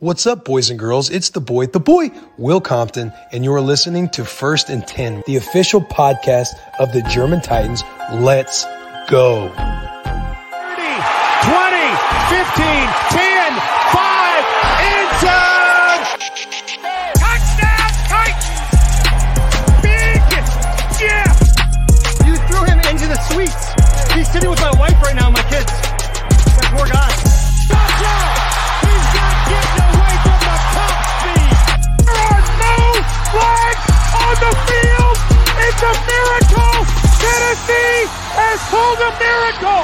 What's up, boys and girls? It's the boy, the boy, Will Compton, and you're listening to First and 10, the official podcast of the German Titans. Let's go. On the field! It's a miracle! Tennessee has pulled a miracle!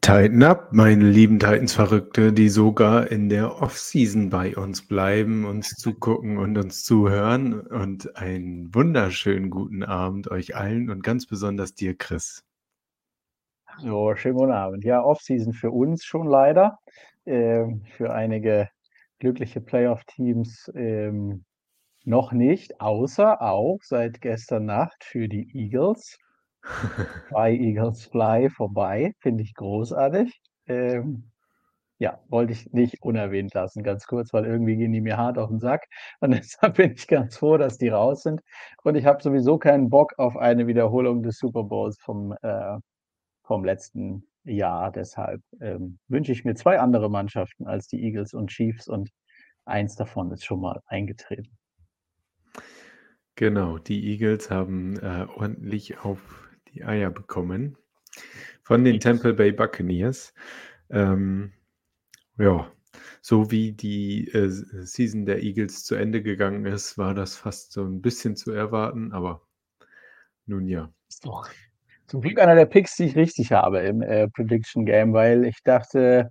Tighten up, meine lieben Titans-Verrückte, die sogar in der Offseason bei uns bleiben, uns zugucken und uns zuhören. Und einen wunderschönen guten Abend euch allen und ganz besonders dir, Chris. So, schönen guten Abend. Ja, Offseason für uns schon leider. Ähm, für einige glückliche Playoff-Teams ähm, noch nicht, außer auch seit gestern Nacht für die Eagles. Bei Eagles Fly vorbei, finde ich großartig. Ähm, ja, wollte ich nicht unerwähnt lassen, ganz kurz, weil irgendwie gehen die mir hart auf den Sack. Und deshalb bin ich ganz froh, dass die raus sind. Und ich habe sowieso keinen Bock auf eine Wiederholung des Super Bowls vom, äh, vom letzten Jahr. Deshalb ähm, wünsche ich mir zwei andere Mannschaften als die Eagles und Chiefs und eins davon ist schon mal eingetreten. Genau, die Eagles haben äh, ordentlich auf die Eier bekommen von den Tampa Bay Buccaneers. Ähm, ja, so wie die äh, Season der Eagles zu Ende gegangen ist, war das fast so ein bisschen zu erwarten, aber nun ja. Ist doch zum Glück einer der Picks, die ich richtig habe im äh, Prediction Game, weil ich dachte,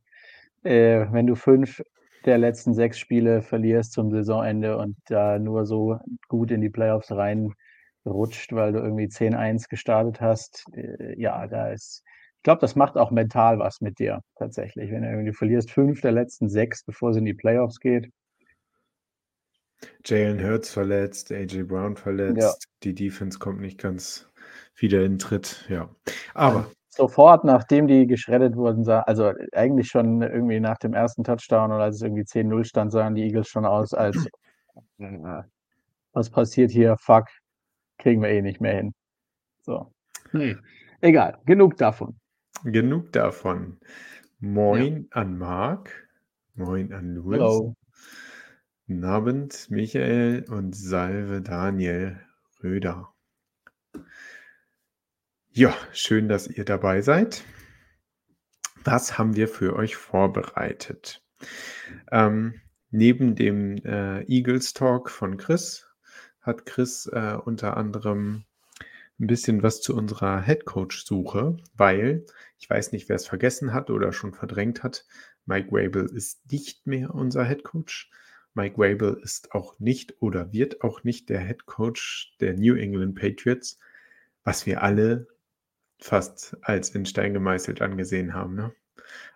äh, wenn du fünf der letzten sechs Spiele verlierst zum Saisonende und da nur so gut in die Playoffs reinrutscht, weil du irgendwie 10-1 gestartet hast, äh, ja, da ist, ich glaube, das macht auch mental was mit dir tatsächlich. Wenn du irgendwie verlierst fünf der letzten sechs, bevor es in die Playoffs geht. Jalen Hurts verletzt, AJ Brown verletzt, Ja. die Defense kommt nicht ganz wieder in Tritt, ja. Aber Sofort, nachdem die geschreddet wurden, sah, also eigentlich schon irgendwie nach dem ersten Touchdown oder als es irgendwie 10-0 stand, sahen die Eagles schon aus, als was passiert hier? Fuck, kriegen wir eh nicht mehr hin. So. Nee. Egal, genug davon. genug davon. Moin an Marc, moin an Louis, Hello. guten Abend Michael und Salve Daniel Röder. Ja, schön, dass ihr dabei seid. Was haben wir für euch vorbereitet? Ähm, neben dem äh, Eagles Talk von Chris hat Chris äh, unter anderem ein bisschen was zu unserer Head Coach Suche, weil ich weiß nicht, wer es vergessen hat oder schon verdrängt hat. Mike Wabel ist nicht mehr unser Head Coach. Mike Wabel ist auch nicht oder wird auch nicht der Head Coach der New England Patriots, was wir alle fast als in Stein gemeißelt angesehen haben. Ne?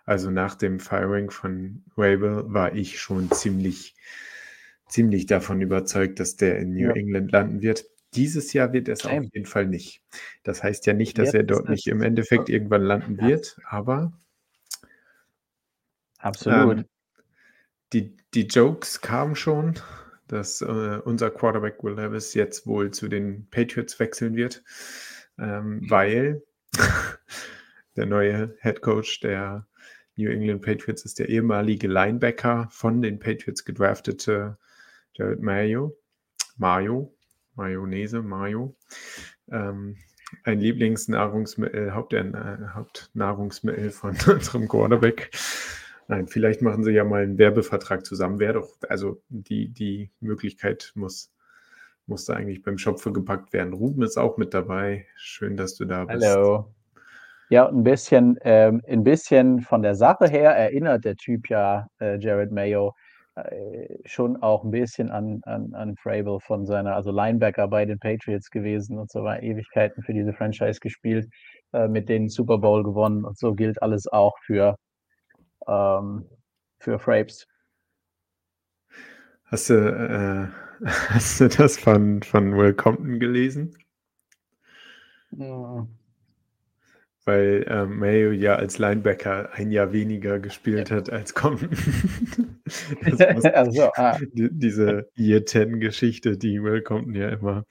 Also nach dem Firing von Wabel war ich schon ziemlich, ziemlich davon überzeugt, dass der in New Ja. England landen wird. Dieses Jahr wird es auf jeden Fall nicht. Das heißt ja nicht, dass Jetzt er dort nicht im Endeffekt irgendwann landen Ja. wird, aber Absolut. ähm, die, die Jokes kamen schon, dass äh, unser Quarterback Will Levis jetzt wohl zu den Patriots wechseln wird, ähm, weil der neue Head Coach der New England Patriots ist der ehemalige Linebacker von den Patriots gedraftete Jared Mayo. Mayo, Mayonnaise, Mayo. Ähm, ein Lieblingsnahrungsmittel, Haupt, äh, Hauptnahrungsmittel von unserem Quarterback. Nein, vielleicht machen sie ja mal einen Werbevertrag zusammen. Wäre doch, also die, die Möglichkeit muss, muss da eigentlich beim Schopfe gepackt werden. Ruben ist auch mit dabei. Schön, dass du da bist. Hallo. Ja, ein bisschen, ähm, ein bisschen von der Sache her erinnert der Typ ja äh, Jared Mayo äh, schon auch ein bisschen an, an, an Frable von seiner, also Linebacker bei den Patriots gewesen und so war Ewigkeiten für diese Franchise gespielt, äh, mit denen Super Bowl gewonnen und so gilt alles auch für, ähm, für Frapes. Hast du, äh, hast du das von, von Will Compton gelesen? Mhm. Weil äh, Mayo ja als Linebacker ein Jahr weniger gespielt hat als Compton. Also, ah, die diese Year-10-Geschichte, die Will Compton ja immer,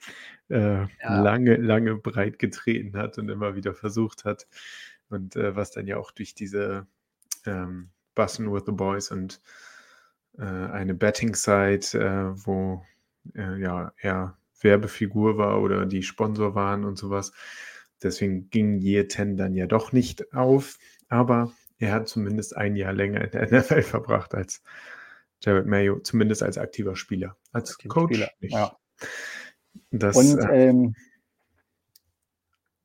äh, ja. lange, lange breit getreten hat und immer wieder versucht hat. Und, äh, was dann ja auch durch diese, ähm, Bussin' with the Boys und, äh, eine Betting-Site, äh, wo, äh, ja, er Werbefigur war oder die Sponsor waren und so was. Deswegen ging 10 dann ja doch nicht auf, aber er hat zumindest ein Jahr länger in der NFL verbracht als Jared Mayo, zumindest als aktiver Spieler. Als Aktiver Coach Spieler, nicht. ja. Das, Und äh ähm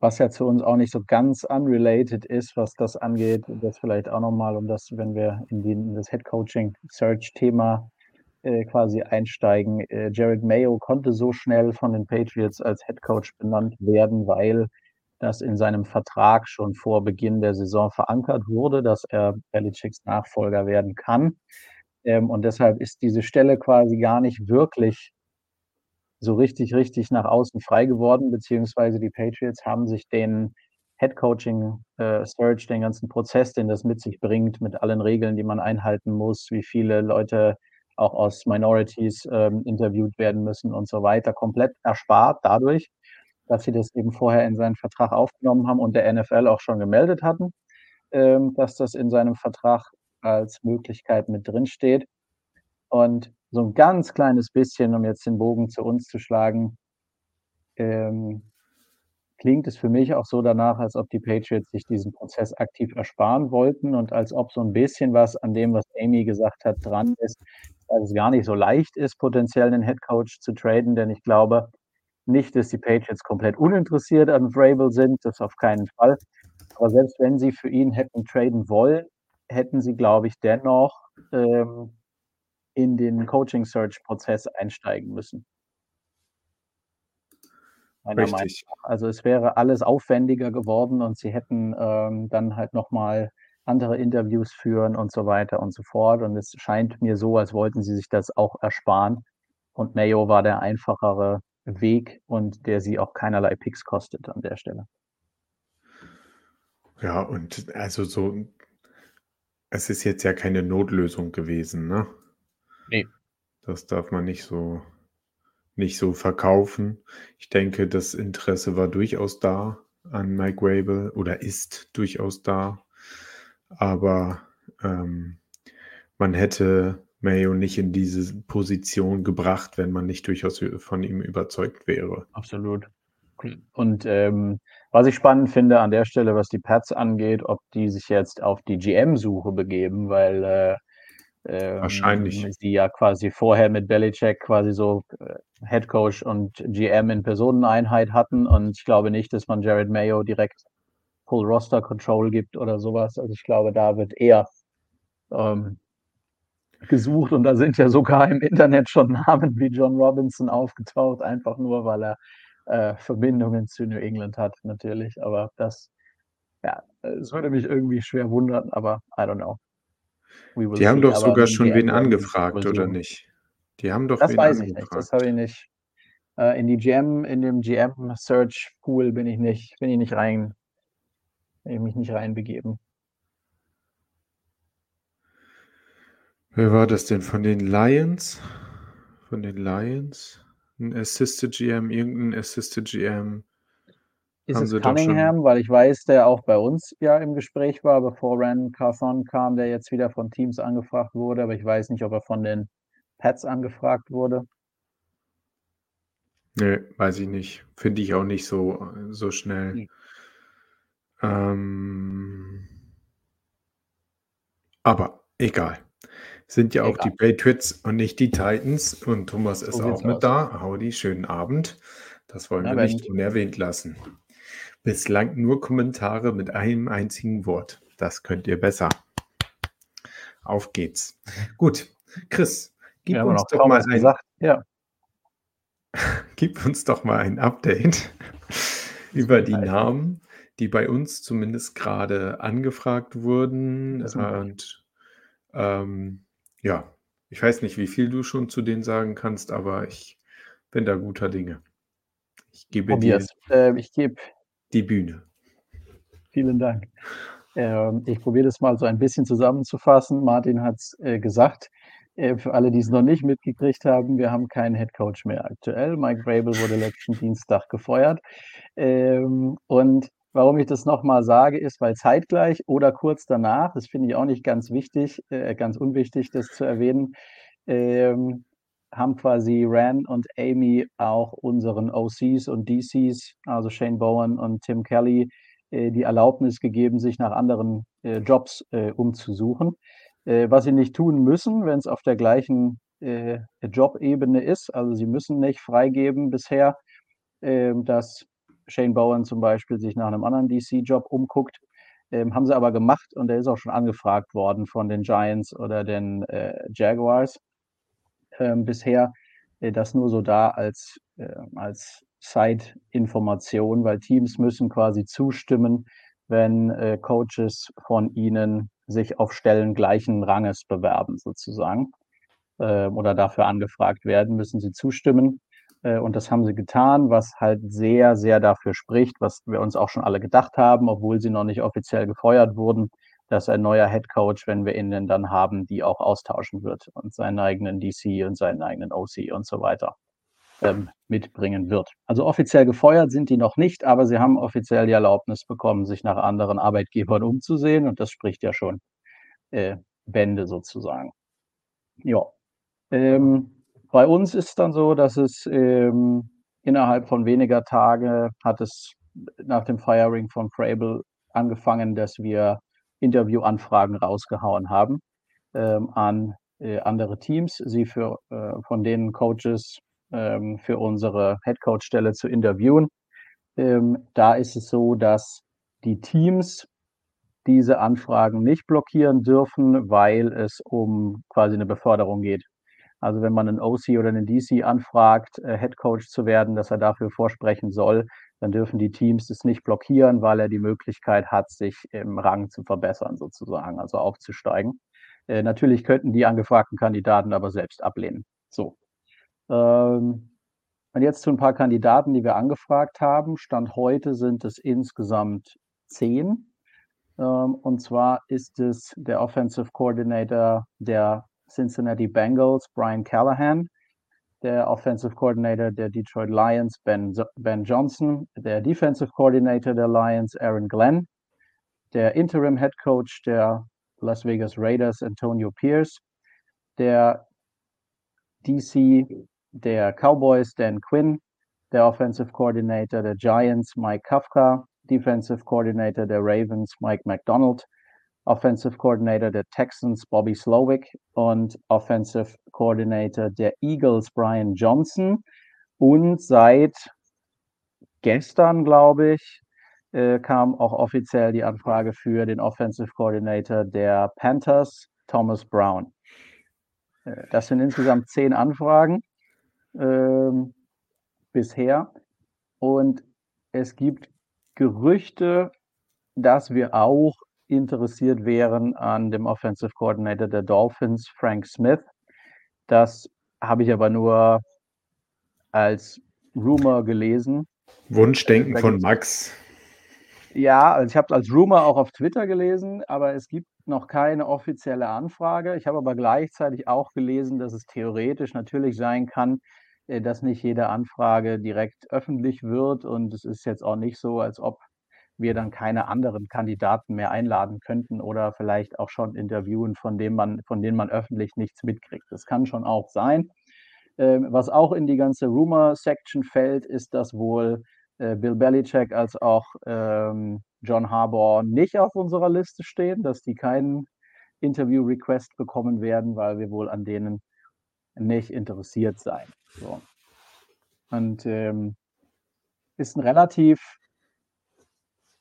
was ja zu uns auch nicht so ganz unrelated ist, was das angeht, das vielleicht auch noch mal, um das, wenn wir in die in das Head-Coaching-Search-Thema, äh, quasi einsteigen. Äh, Jerod Mayo konnte so schnell von den Patriots als Head Coach benannt werden, weil das in seinem Vertrag schon vor Beginn der Saison verankert wurde, dass er Belichicks Nachfolger werden kann. Ähm, und deshalb ist diese Stelle quasi gar nicht wirklich so richtig, richtig nach außen frei geworden, beziehungsweise die Patriots haben sich den Head Coaching äh, Search, den ganzen Prozess, den das mit sich bringt, mit allen Regeln, die man einhalten muss, wie viele Leute auch aus Minorities ähm, interviewt werden müssen und so weiter, komplett erspart dadurch, dass sie das eben vorher in seinen Vertrag aufgenommen haben und der NFL auch schon gemeldet hatten, ähm, dass das in seinem Vertrag als Möglichkeit mit drin steht. Und so ein ganz kleines bisschen, um jetzt den Bogen zu uns zu schlagen, ähm, klingt es für mich auch so danach, als ob die Patriots sich diesen Prozess aktiv ersparen wollten und als ob so ein bisschen was an dem, was Amy gesagt hat, dran ist, dass es gar nicht so leicht ist, potenziell 'nen Headcoach zu traden, denn ich glaube nicht, dass die Patriots komplett uninteressiert an Vrabel sind, das auf keinen Fall. Aber selbst wenn sie für ihn hätten traden wollen, hätten sie, glaube ich, dennoch, ähm, in den Coaching-Search-Prozess einsteigen müssen. Meiner Meinung nach. Also, es wäre alles aufwendiger geworden und sie hätten, ähm, dann halt noch mal andere Interviews führen und so weiter und so fort. Und es scheint mir so, als wollten sie sich das auch ersparen. Und Mayo war der einfachere Weg und der sie auch keinerlei Picks kostet an der Stelle. Ja, und also so es ist jetzt ja keine Notlösung gewesen, ne? Ne. Das darf man nicht so nicht so verkaufen. Ich denke, das Interesse war durchaus da an Mike Vrabel oder ist durchaus da. Aber, ähm, man hätte Mayo nicht in diese Position gebracht, wenn man nicht durchaus von ihm überzeugt wäre. Absolut. Und, ähm, was ich spannend finde an der Stelle, was die Pats angeht, ob die sich jetzt auf die GM-Suche begeben, weil, äh, Wahrscheinlich. ähm, sie ja quasi vorher mit Belichick quasi so, äh, Head Coach und GM in Personeneinheit hatten. Und ich glaube nicht, dass man Jerod Mayo direkt Full Roster Control gibt oder so was. Also, ich glaube, da wird eher, ähm, gesucht und da sind ja sogar im Internet schon Namen wie Jon Robinson aufgetaucht, einfach nur, weil er, äh, Verbindungen zu New England hat natürlich. Aber das ja, es würde mich irgendwie schwer wundern, aber I don't know. Die haben see. doch Aber sogar schon GM wen angefragt, oder nicht? Die haben doch Das weiß ich nicht. Das angefragt. habe ich nicht äh, in die GM in dem GM-Search-Pool bin ich nicht bin ich nicht rein habe ich mich nicht reinbegeben. Wer war das denn von den Lions? Von den Lions? 'N Assistant GM, irgend 'n Assistant GM Ist es Cunningham? Weil ich weiß, der auch bei uns ja im Gespräch war, bevor Ran Carthon kam, der jetzt wieder von Teams angefragt wurde, aber ich weiß nicht, ob er von den Pats angefragt wurde. Ne, weiß ich nicht. Finde ich auch nicht so so schnell. Mhm. Ähm aber egal. Sind ja auch die. Patriots und nicht die Titans und Thomas ist So auch mit aus. da. Howdy, schönen Abend. Das wollen Na, wir nicht unerwähnt lassen. Bislang nur Kommentare mit einem einzigen Wort. Das könnt ihr besser. Auf geht's. Gut, Chris, gib haben uns doch mal ein gesagt. Ja. gib uns doch mal ein Update über die Namen, die bei uns zumindest grade angefragt wurden. Und, ähm, ja, ich weiß nicht, wie viel du schon zu denen sagen kannst, aber ich bin da guter Dinge. Ich gebe dir Probier's. Äh, ich gebe die Bühne. Vielen Dank. Ähm, ich probiere das mal so ein bisschen zusammenzufassen. Martin hat es äh, gesagt. Äh, für alle, die es noch nicht mitgekriegt haben, wir haben keinen Head Coach mehr aktuell. Mike Vrabel wurde letzten Dienstag gefeuert. Ähm, und warum ich das nochmal sage, ist, weil zeitgleich oder kurz danach, das finde ich auch nicht ganz wichtig, äh, ganz unwichtig, das zu erwähnen, ähm, haben quasi Ran und Amy auch unseren OCs und DCs, also Shane Bowen und Tim Kelly, äh, die Erlaubnis gegeben, sich nach anderen äh, Jobs äh, umzusuchen. Äh, was sie nicht tun müssen, wenn es auf der gleichen äh, Jobebene ist. Also sie müssen nicht freigeben bisher, ähm, dass Shane Bowen zum Beispiel sich nach einem anderen DC-Job umguckt. Ähm, haben sie aber gemacht und der ist auch schon angefragt worden von den Giants oder den äh, Jaguars ähm, bisher. Äh, das nur so da als, äh, als Side-Information, weil Teams müssen quasi zustimmen, wenn äh, Coaches von ihnen sich auf Stellen gleichen Ranges bewerben, sozusagen, äh, oder dafür angefragt werden, müssen sie zustimmen. Äh, und das haben sie getan, was halt sehr, sehr dafür spricht, was wir uns auch schon alle gedacht haben, obwohl sie noch nicht offiziell gefeuert wurden, dass ein neuer Head Coach, wenn wir ihn denn dann haben, die auch austauschen wird und seinen eigenen DC und seinen eigenen OC und so weiter ähm, mitbringen wird. Also offiziell gefeuert sind die noch nicht, aber sie haben offiziell die Erlaubnis bekommen, sich nach anderen Arbeitgebern umzusehen und das spricht ja schon äh, Bände sozusagen. Ja. Ähm, bei uns ist dann so, dass es ähm, innerhalb von weniger Tage hat es nach dem Firing von Frable angefangen, dass wir Interviewanfragen rausgehauen haben ähm, an äh, andere Teams, sie für äh, von denen Coaches ähm, für unsere Headcoach-Stelle zu interviewen. Ähm, da ist es so, dass die Teams diese Anfragen nicht blockieren dürfen, weil es um quasi eine Beförderung geht. Also wenn man einen OC oder einen DC anfragt, äh, Head Coach zu werden, dass er dafür vorsprechen soll, dann dürfen die Teams es nicht blockieren, weil er die Möglichkeit hat, sich im Rang zu verbessern sozusagen, also aufzusteigen. Äh, natürlich könnten die angefragten Kandidaten aber selbst ablehnen. So. Ähm, und jetzt zu ein paar Kandidaten, die wir angefragt haben. Stand heute sind es insgesamt zehn. Ähm, und zwar ist es der Offensive Coordinator der Cincinnati Bengals, Brian Callahan, der Offensive Coordinator der Detroit Lions, Ben, ben Johnson, der Defensive Coordinator der Lions, Aaron Glenn, der Interim Head Coach der Las Vegas Raiders, Antonio Pierce, der DC der Cowboys, Dan Quinn, der Offensive Coordinator the Giants, Mike Kafka, Defensive Coordinator the Ravens, Mike McDonald, Offensive Coordinator der Texans, Bobby Slowick und Offensive Coordinator der Eagles, Brian Johnson. Und seit gestern, glaube ich, äh, kam auch offiziell die Anfrage für den Offensive Coordinator der Panthers, Thomas Brown. Äh, das sind insgesamt zehn Anfragen ähm, bisher. Und es gibt Gerüchte, dass wir auch interessiert wären an dem Offensive Coordinator der Dolphins, Frank Smith. Das habe ich aber nur als Rumor gelesen. Wunschdenken von Max. Ja, also ich habe es als Rumor auch auf Twitter gelesen, aber es gibt noch keine offizielle Anfrage. Ich habe aber gleichzeitig auch gelesen, dass es theoretisch natürlich sein kann, äh, dass nicht jede Anfrage direkt öffentlich wird. Und es ist jetzt auch nicht so, als ob wir dann keine anderen Kandidaten mehr einladen könnten oder vielleicht auch schon interviewen, von, dem man, von denen man öffentlich nichts mitkriegt. Das kann schon auch sein. Ähm, was auch in die ganze Rumor-Section fällt, ist, dass wohl äh, Bill Belichick als auch ähm, John Harbour nicht auf unserer Liste stehen, dass die keinen Interview-Request bekommen werden, weil wir wohl an denen nicht interessiert sein. So. Und ähm, ist ein relativ,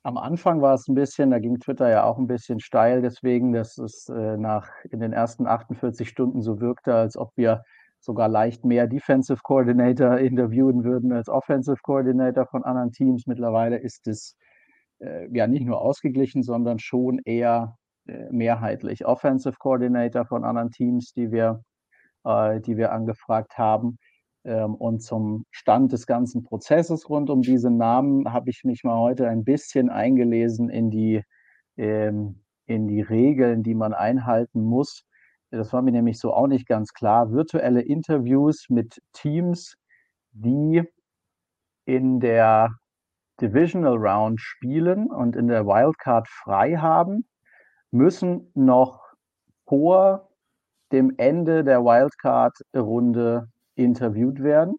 am Anfang war es ein bisschen, da ging Twitter ja auch ein bisschen steil, deswegen, dass es äh, nach in den ersten 48 Stunden so wirkte, als ob wir sogar leicht mehr Defensive Coordinator interviewen würden als Offensive Coordinator von anderen Teams. Mittlerweile ist es äh, ja nicht nur ausgeglichen, sondern schon eher äh, mehrheitlich Offensive Coordinator von anderen Teams, die wir äh, die wir angefragt haben. Ähm, und zum Stand des ganzen Prozesses rund um diese Namen habe ich mich mal heute ein bisschen eingelesen in die, ähm, in die Regeln, die man einhalten muss. Das war mir nämlich so auch nicht ganz klar. Virtuelle Interviews mit Teams, die in der Divisional Round spielen und in der Wildcard frei haben, müssen noch vor dem Ende der Wildcard-Runde interviewt werden,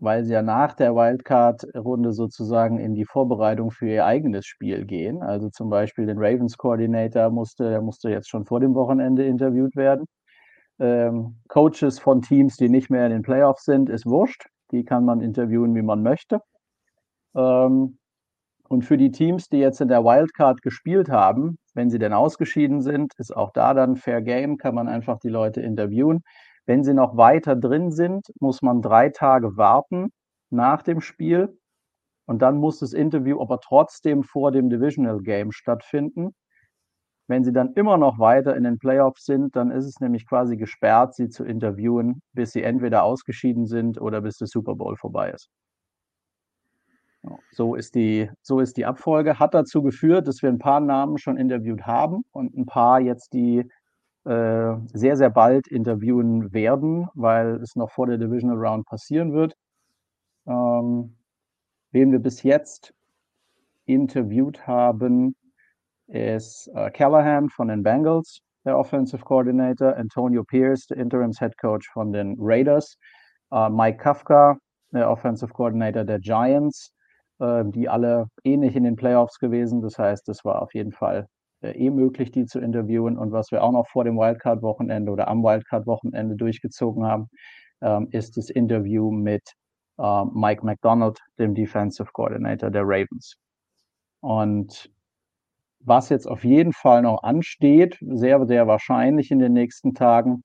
weil sie ja nach der Wildcard-Runde sozusagen in die Vorbereitung für ihr eigenes Spiel gehen. Also zum Beispiel den Ravens-Coordinator musste, der musste jetzt schon vor dem Wochenende interviewt werden. Ähm, Coaches von Teams, die nicht mehr in den Playoffs sind, ist wurscht. Die kann man interviewen, wie man möchte. Ähm, und für die Teams, die jetzt in der Wildcard gespielt haben, wenn sie denn ausgeschieden sind, ist auch da dann Fair Game, kann man einfach die Leute interviewen. Wenn sie noch weiter drin sind, muss man drei Tage warten nach dem Spiel. Und dann muss das Interview aber trotzdem vor dem Divisional Game stattfinden. Wenn sie dann immer noch weiter in den Playoffs sind, dann ist es nämlich quasi gesperrt, sie zu interviewen, bis sie entweder ausgeschieden sind oder bis der Super Bowl vorbei ist. So ist, die, so ist die Abfolge. Hat dazu geführt, dass wir ein paar Namen schon interviewt haben und ein paar jetzt die äh, sehr, sehr bald interviewen werden, weil es noch vor der Divisional Round passieren wird. Ähm, wen wir bis jetzt interviewt haben, ist äh, Callahan von den Bengals, der Offensive Coordinator, Antonio Pierce, der Interims Head Coach von den Raiders, äh, Mike Kafka, der Offensive Coordinator der Giants, äh, die alle ähnlich in den Playoffs gewesen. Das heißt, es war auf jeden Fall eh möglich, die zu interviewen. Und was wir auch noch vor dem Wildcard-Wochenende oder am Wildcard-Wochenende durchgezogen haben, ähm, ist das Interview mit äh, Mike McDonald, dem Defensive Coordinator der Ravens. Und was jetzt auf jeden Fall noch ansteht, sehr, sehr wahrscheinlich in den nächsten Tagen,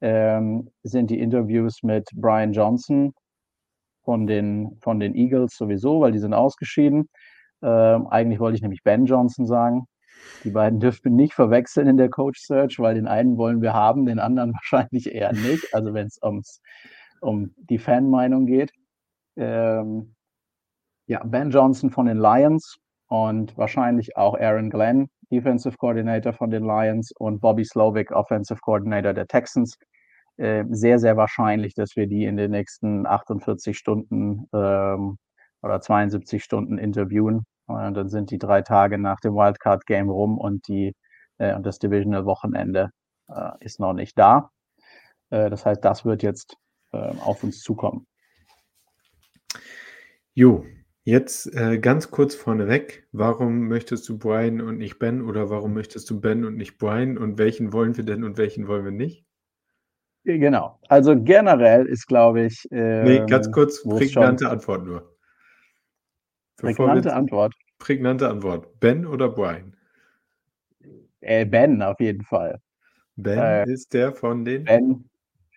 ähm, sind die Interviews mit Brian Johnson von den, von den Eagles sowieso, weil die sind ausgeschieden. Ähm, eigentlich wollte ich nämlich Ben Johnson sagen. Die beiden dürften nicht verwechseln in der Coach Search, weil den einen wollen wir haben, den anderen wahrscheinlich eher nicht. Also wenn es ums um die Fanmeinung geht. Ähm, ja, Ben Johnson von den Lions und wahrscheinlich auch Aaron Glenn, Defensive Coordinator von den Lions und Bobby Slovic, Offensive Coordinator der Texans. Äh, sehr, sehr wahrscheinlich, dass wir die in den nächsten 48 Stunden ähm, oder 72 Stunden interviewen. Und dann sind die drei Tage nach dem Wildcard-Game rum und, die, äh, und das Divisional-Wochenende äh, ist noch nicht da. Äh, das heißt, das wird jetzt ähm, auf uns zukommen. Jo, jetzt äh, ganz kurz vorneweg. Warum möchtest du Brian und nicht Ben oder warum möchtest du Ben und nicht Brian und welchen wollen wir denn und welchen wollen wir nicht? Genau. Also generell ist, glaube ich. Ähm, nee, ganz ähm, kurz, prägnante Antwort nur. Prägnante Antwort. Prägnante Antwort. Ben oder Brian? Äh, ben auf jeden Fall. Ben äh, ist der von den? Ben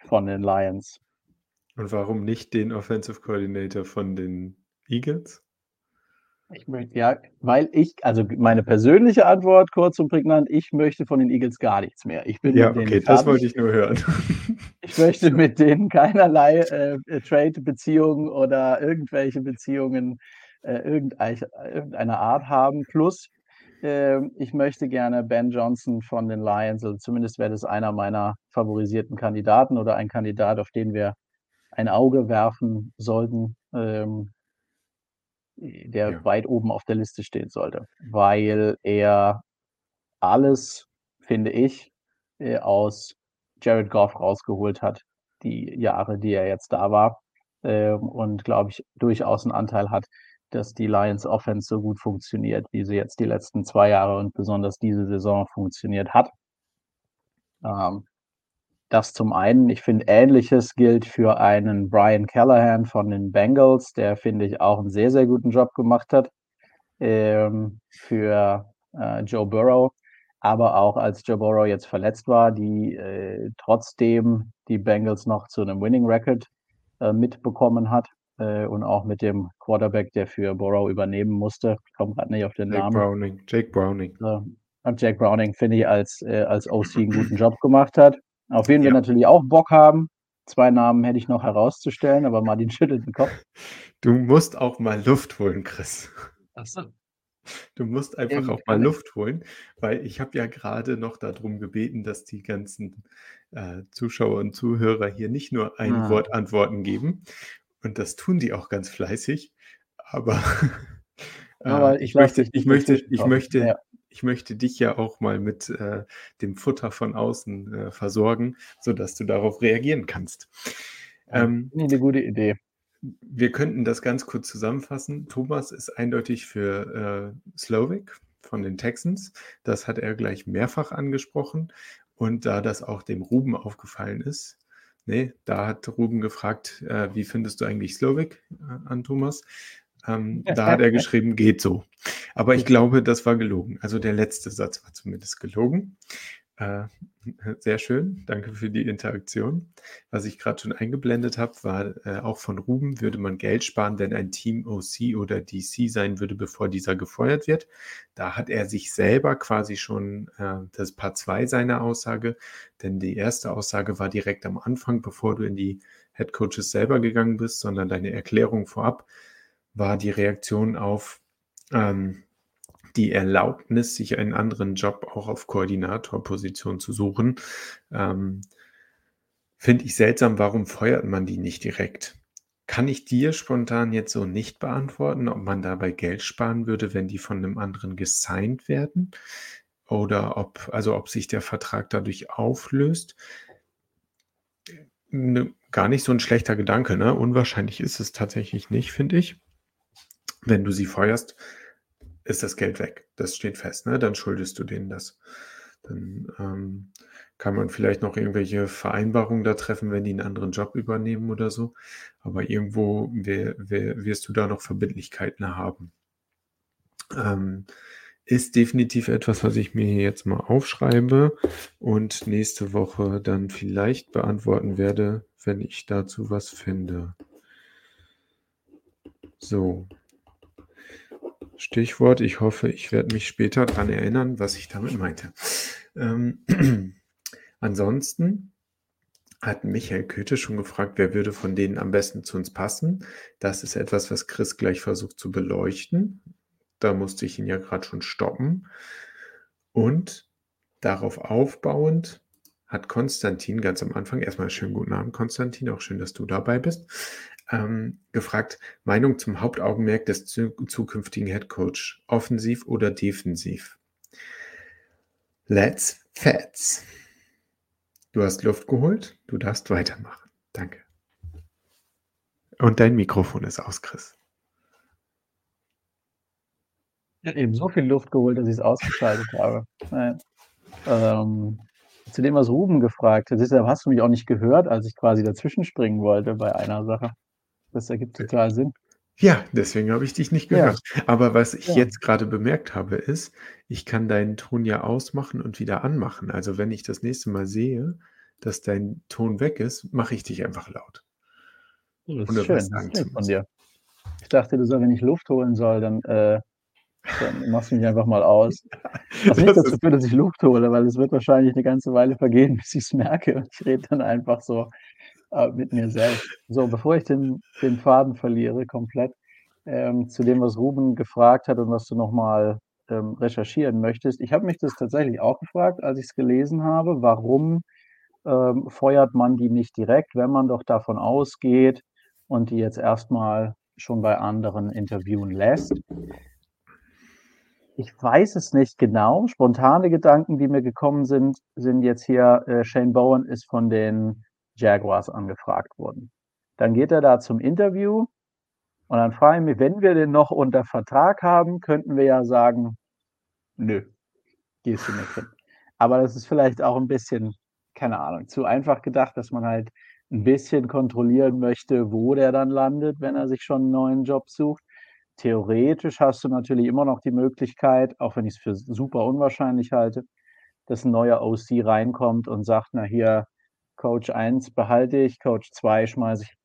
von den Lions. Und warum nicht den Offensive Coordinator von den Eagles? Ich möchte, ja, weil ich, also meine persönliche Antwort, kurz und prägnant, ich möchte von den Eagles gar nichts mehr. Ich bin ja, okay, das wollte ich nur hören. Ich möchte mit denen keinerlei äh, Trade-Beziehungen oder irgendwelche Beziehungen äh, irgendeiner Art haben. Plus, äh, ich möchte gerne Ben Johnson von den Lions, also zumindest wäre das einer meiner favorisierten Kandidaten oder ein Kandidat, auf den wir ein Auge werfen sollten, ähm, der ja. weit oben auf der Liste stehen sollte, weil er alles, finde ich, äh, aus Jared Goff rausgeholt hat, die Jahre, die er jetzt da war. Ähm, und glaube ich, durchaus einen Anteil hat, dass die Lions Offense so gut funktioniert, wie sie jetzt die letzten zwei Jahre und besonders diese Saison funktioniert hat. Ähm, das zum einen. Ich finde, ähnliches gilt für einen Brian Callahan von den Bengals, der, finde ich, auch einen sehr, sehr guten Job gemacht hat ähm, für äh, Joe Burrow. Aber auch als Joe Burrow jetzt verletzt war, die äh, trotzdem die Bengals noch zu einem Winning Record äh, mitbekommen hat äh, und auch mit dem Quarterback, der für Burrow übernehmen musste. Ich komme gerade nicht auf den Jake Namen. Browning. Jake Browning. Äh, Jake Browning, finde ich, als, äh, als OC einen guten Job gemacht hat. Auf wen ja. wir natürlich auch Bock haben, zwei Namen hätte ich noch herauszustellen, aber Martin schüttelt den Kopf. Du musst auch mal Luft holen, Chris. Ach so. Du musst einfach Ja, auch mal. Luft holen, weil ich habe ja gerade noch darum gebeten, dass die ganzen äh, Zuschauer und Zuhörer hier nicht nur ein Ah. Wort Antworten geben. Und das tun die auch ganz fleißig. Aber äh, Aber ich ich lass möchte, dich ich möchte, ich möchte, Ja. ich möchte dich ja auch mal mit äh, dem Futter von außen äh, versorgen, sodass du darauf reagieren kannst. Ähm, ich eine gute Idee. wir könnten das ganz kurz zusammenfassen. Thomas ist eindeutig für äh, Slovic von den Texans. Das hat er gleich mehrfach angesprochen. Und da das auch dem Ruben aufgefallen ist, nee, da hat Ruben gefragt, äh, wie findest du eigentlich Slovic äh, an Thomas? Ähm, da hat er geschrieben, geht so. Aber ich glaube, das war gelogen. Also der letzte Satz war zumindest gelogen. Äh, sehr schön, danke für die Interaktion. Was ich gerade schon eingeblendet habe, war äh, auch von Ruben, würde man Geld sparen, wenn ein Team OC oder DC sein würde, bevor dieser gefeuert wird. Da hat er sich selber quasi schon äh, das Part 2 seiner Aussage, denn die erste Aussage war direkt am Anfang, bevor du in die Head Coaches selber gegangen bist, sondern deine Erklärung vorab war die Reaktion auf ähm, die Erlaubnis, sich einen anderen Job auch auf Koordinatorposition zu suchen. Ähm, Finde ich seltsam, warum feuert man die nicht direkt? Kann ich dir spontan jetzt so nicht beantworten, ob man dabei Geld sparen würde, wenn die von einem anderen gesigned werden? Oder ob, also ob sich der Vertrag dadurch auflöst? Ne, gar nicht so ein schlechter Gedanke, ne? Unwahrscheinlich ist es tatsächlich nicht, finde ich. Wenn du sie feuerst, ist das Geld weg. Das steht fest, ne? Dann schuldest du denen das. Dann ähm, kann man vielleicht noch irgendwelche Vereinbarungen da treffen, wenn die einen anderen Job übernehmen oder so. Aber irgendwo wer, wer, wirst du da noch Verbindlichkeiten haben. Ähm, ist definitiv etwas, was ich mir hier jetzt mal aufschreibe und nächste Woche dann vielleicht beantworten werde, wenn ich dazu was finde. So. Stichwort, ich hoffe, ich werde mich später daran erinnern, was ich damit meinte. Ähm, ansonsten hat Michael Köthe schon gefragt, wer würde von denen am besten zu uns passen. Das ist etwas, was Chris gleich versucht zu beleuchten. Da musste ich ihn ja gerade schon stoppen. Und darauf aufbauend hat Konstantin ganz am Anfang, erstmal schönen guten Abend, Konstantin, auch schön, dass du dabei bist, ähm, gefragt, Meinung zum Hauptaugenmerk des zu zukünftigen Headcoach, offensiv oder defensiv? Let's Fats. Du hast Luft geholt, du darfst weitermachen. Danke. Und dein Mikrofon ist aus, Chris. Ich habe eben so viel Luft geholt, dass ich es ausgeschaltet habe. Nein. Ähm, zu dem, was Ruben gefragt hat, hast du mich auch nicht gehört, als ich quasi dazwischen springen wollte bei einer Sache. Das ergibt total Sinn. Ja, deswegen habe ich dich nicht Ja. gehört. Aber was ich Ja. jetzt gerade bemerkt habe, ist, ich kann deinen Ton ja ausmachen und wieder anmachen. Also wenn ich das nächste Mal sehe, dass dein Ton weg ist, mache ich dich einfach laut. Das Ohne ist schön, das ist von dir. Ich dachte, du sollst, wenn ich Luft holen soll, dann, äh, dann machst du mich einfach mal aus. Was nicht Das dazu führt, dass ich Luft hole, weil es wird wahrscheinlich eine ganze Weile vergehen, bis ich es merke. Und ich rede dann einfach so äh, mit mir selbst. So, bevor ich den, den Faden verliere komplett, ähm, zu dem, was Ruben gefragt hat und was du nochmal ähm, recherchieren möchtest. Ich habe mich das tatsächlich auch gefragt, als ich es gelesen habe. Warum ähm, feuert man die nicht direkt, wenn man doch davon ausgeht und die jetzt erstmal schon bei anderen interviewen lässt? Ich weiß es nicht genau. Spontane Gedanken, die mir gekommen sind, sind jetzt hier, äh, Shane Bowen ist von den Jaguars angefragt worden. Dann geht er da zum Interview und dann frage ich mich, wenn wir den noch unter Vertrag haben, könnten wir ja sagen, nö, gehst du nicht hin. Aber das ist vielleicht auch ein bisschen, keine Ahnung, zu einfach gedacht, dass man halt ein bisschen kontrollieren möchte, wo der dann landet, wenn er sich schon einen neuen Job sucht. Theoretisch hast du natürlich immer noch die Möglichkeit, auch wenn ich es für super unwahrscheinlich halte, dass ein neuer OC reinkommt und sagt, na hier, Coach 1 behalte ich, Coach 2 schmeiße ich,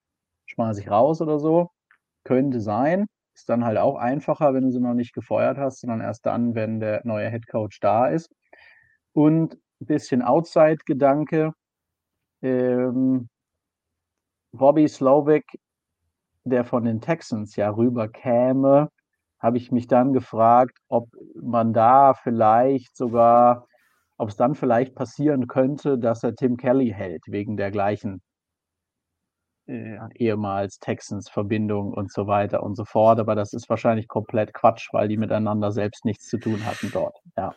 schmeiß ich raus oder so. Könnte sein. Ist dann halt auch einfacher, wenn du sie noch nicht gefeuert hast, sondern erst dann, wenn der neue Head Coach da ist. Und ein bisschen Outside-Gedanke. Ähm, Bobby Slovic, der von den Texans ja rüber käme, habe ich mich dann gefragt, ob man da vielleicht sogar, ob es dann vielleicht passieren könnte, dass er Tim Kelly hält, wegen der gleichen äh, ehemals Texans Verbindung und so weiter und so fort. Aber das ist wahrscheinlich komplett Quatsch, weil die miteinander selbst nichts zu tun hatten dort. Ja.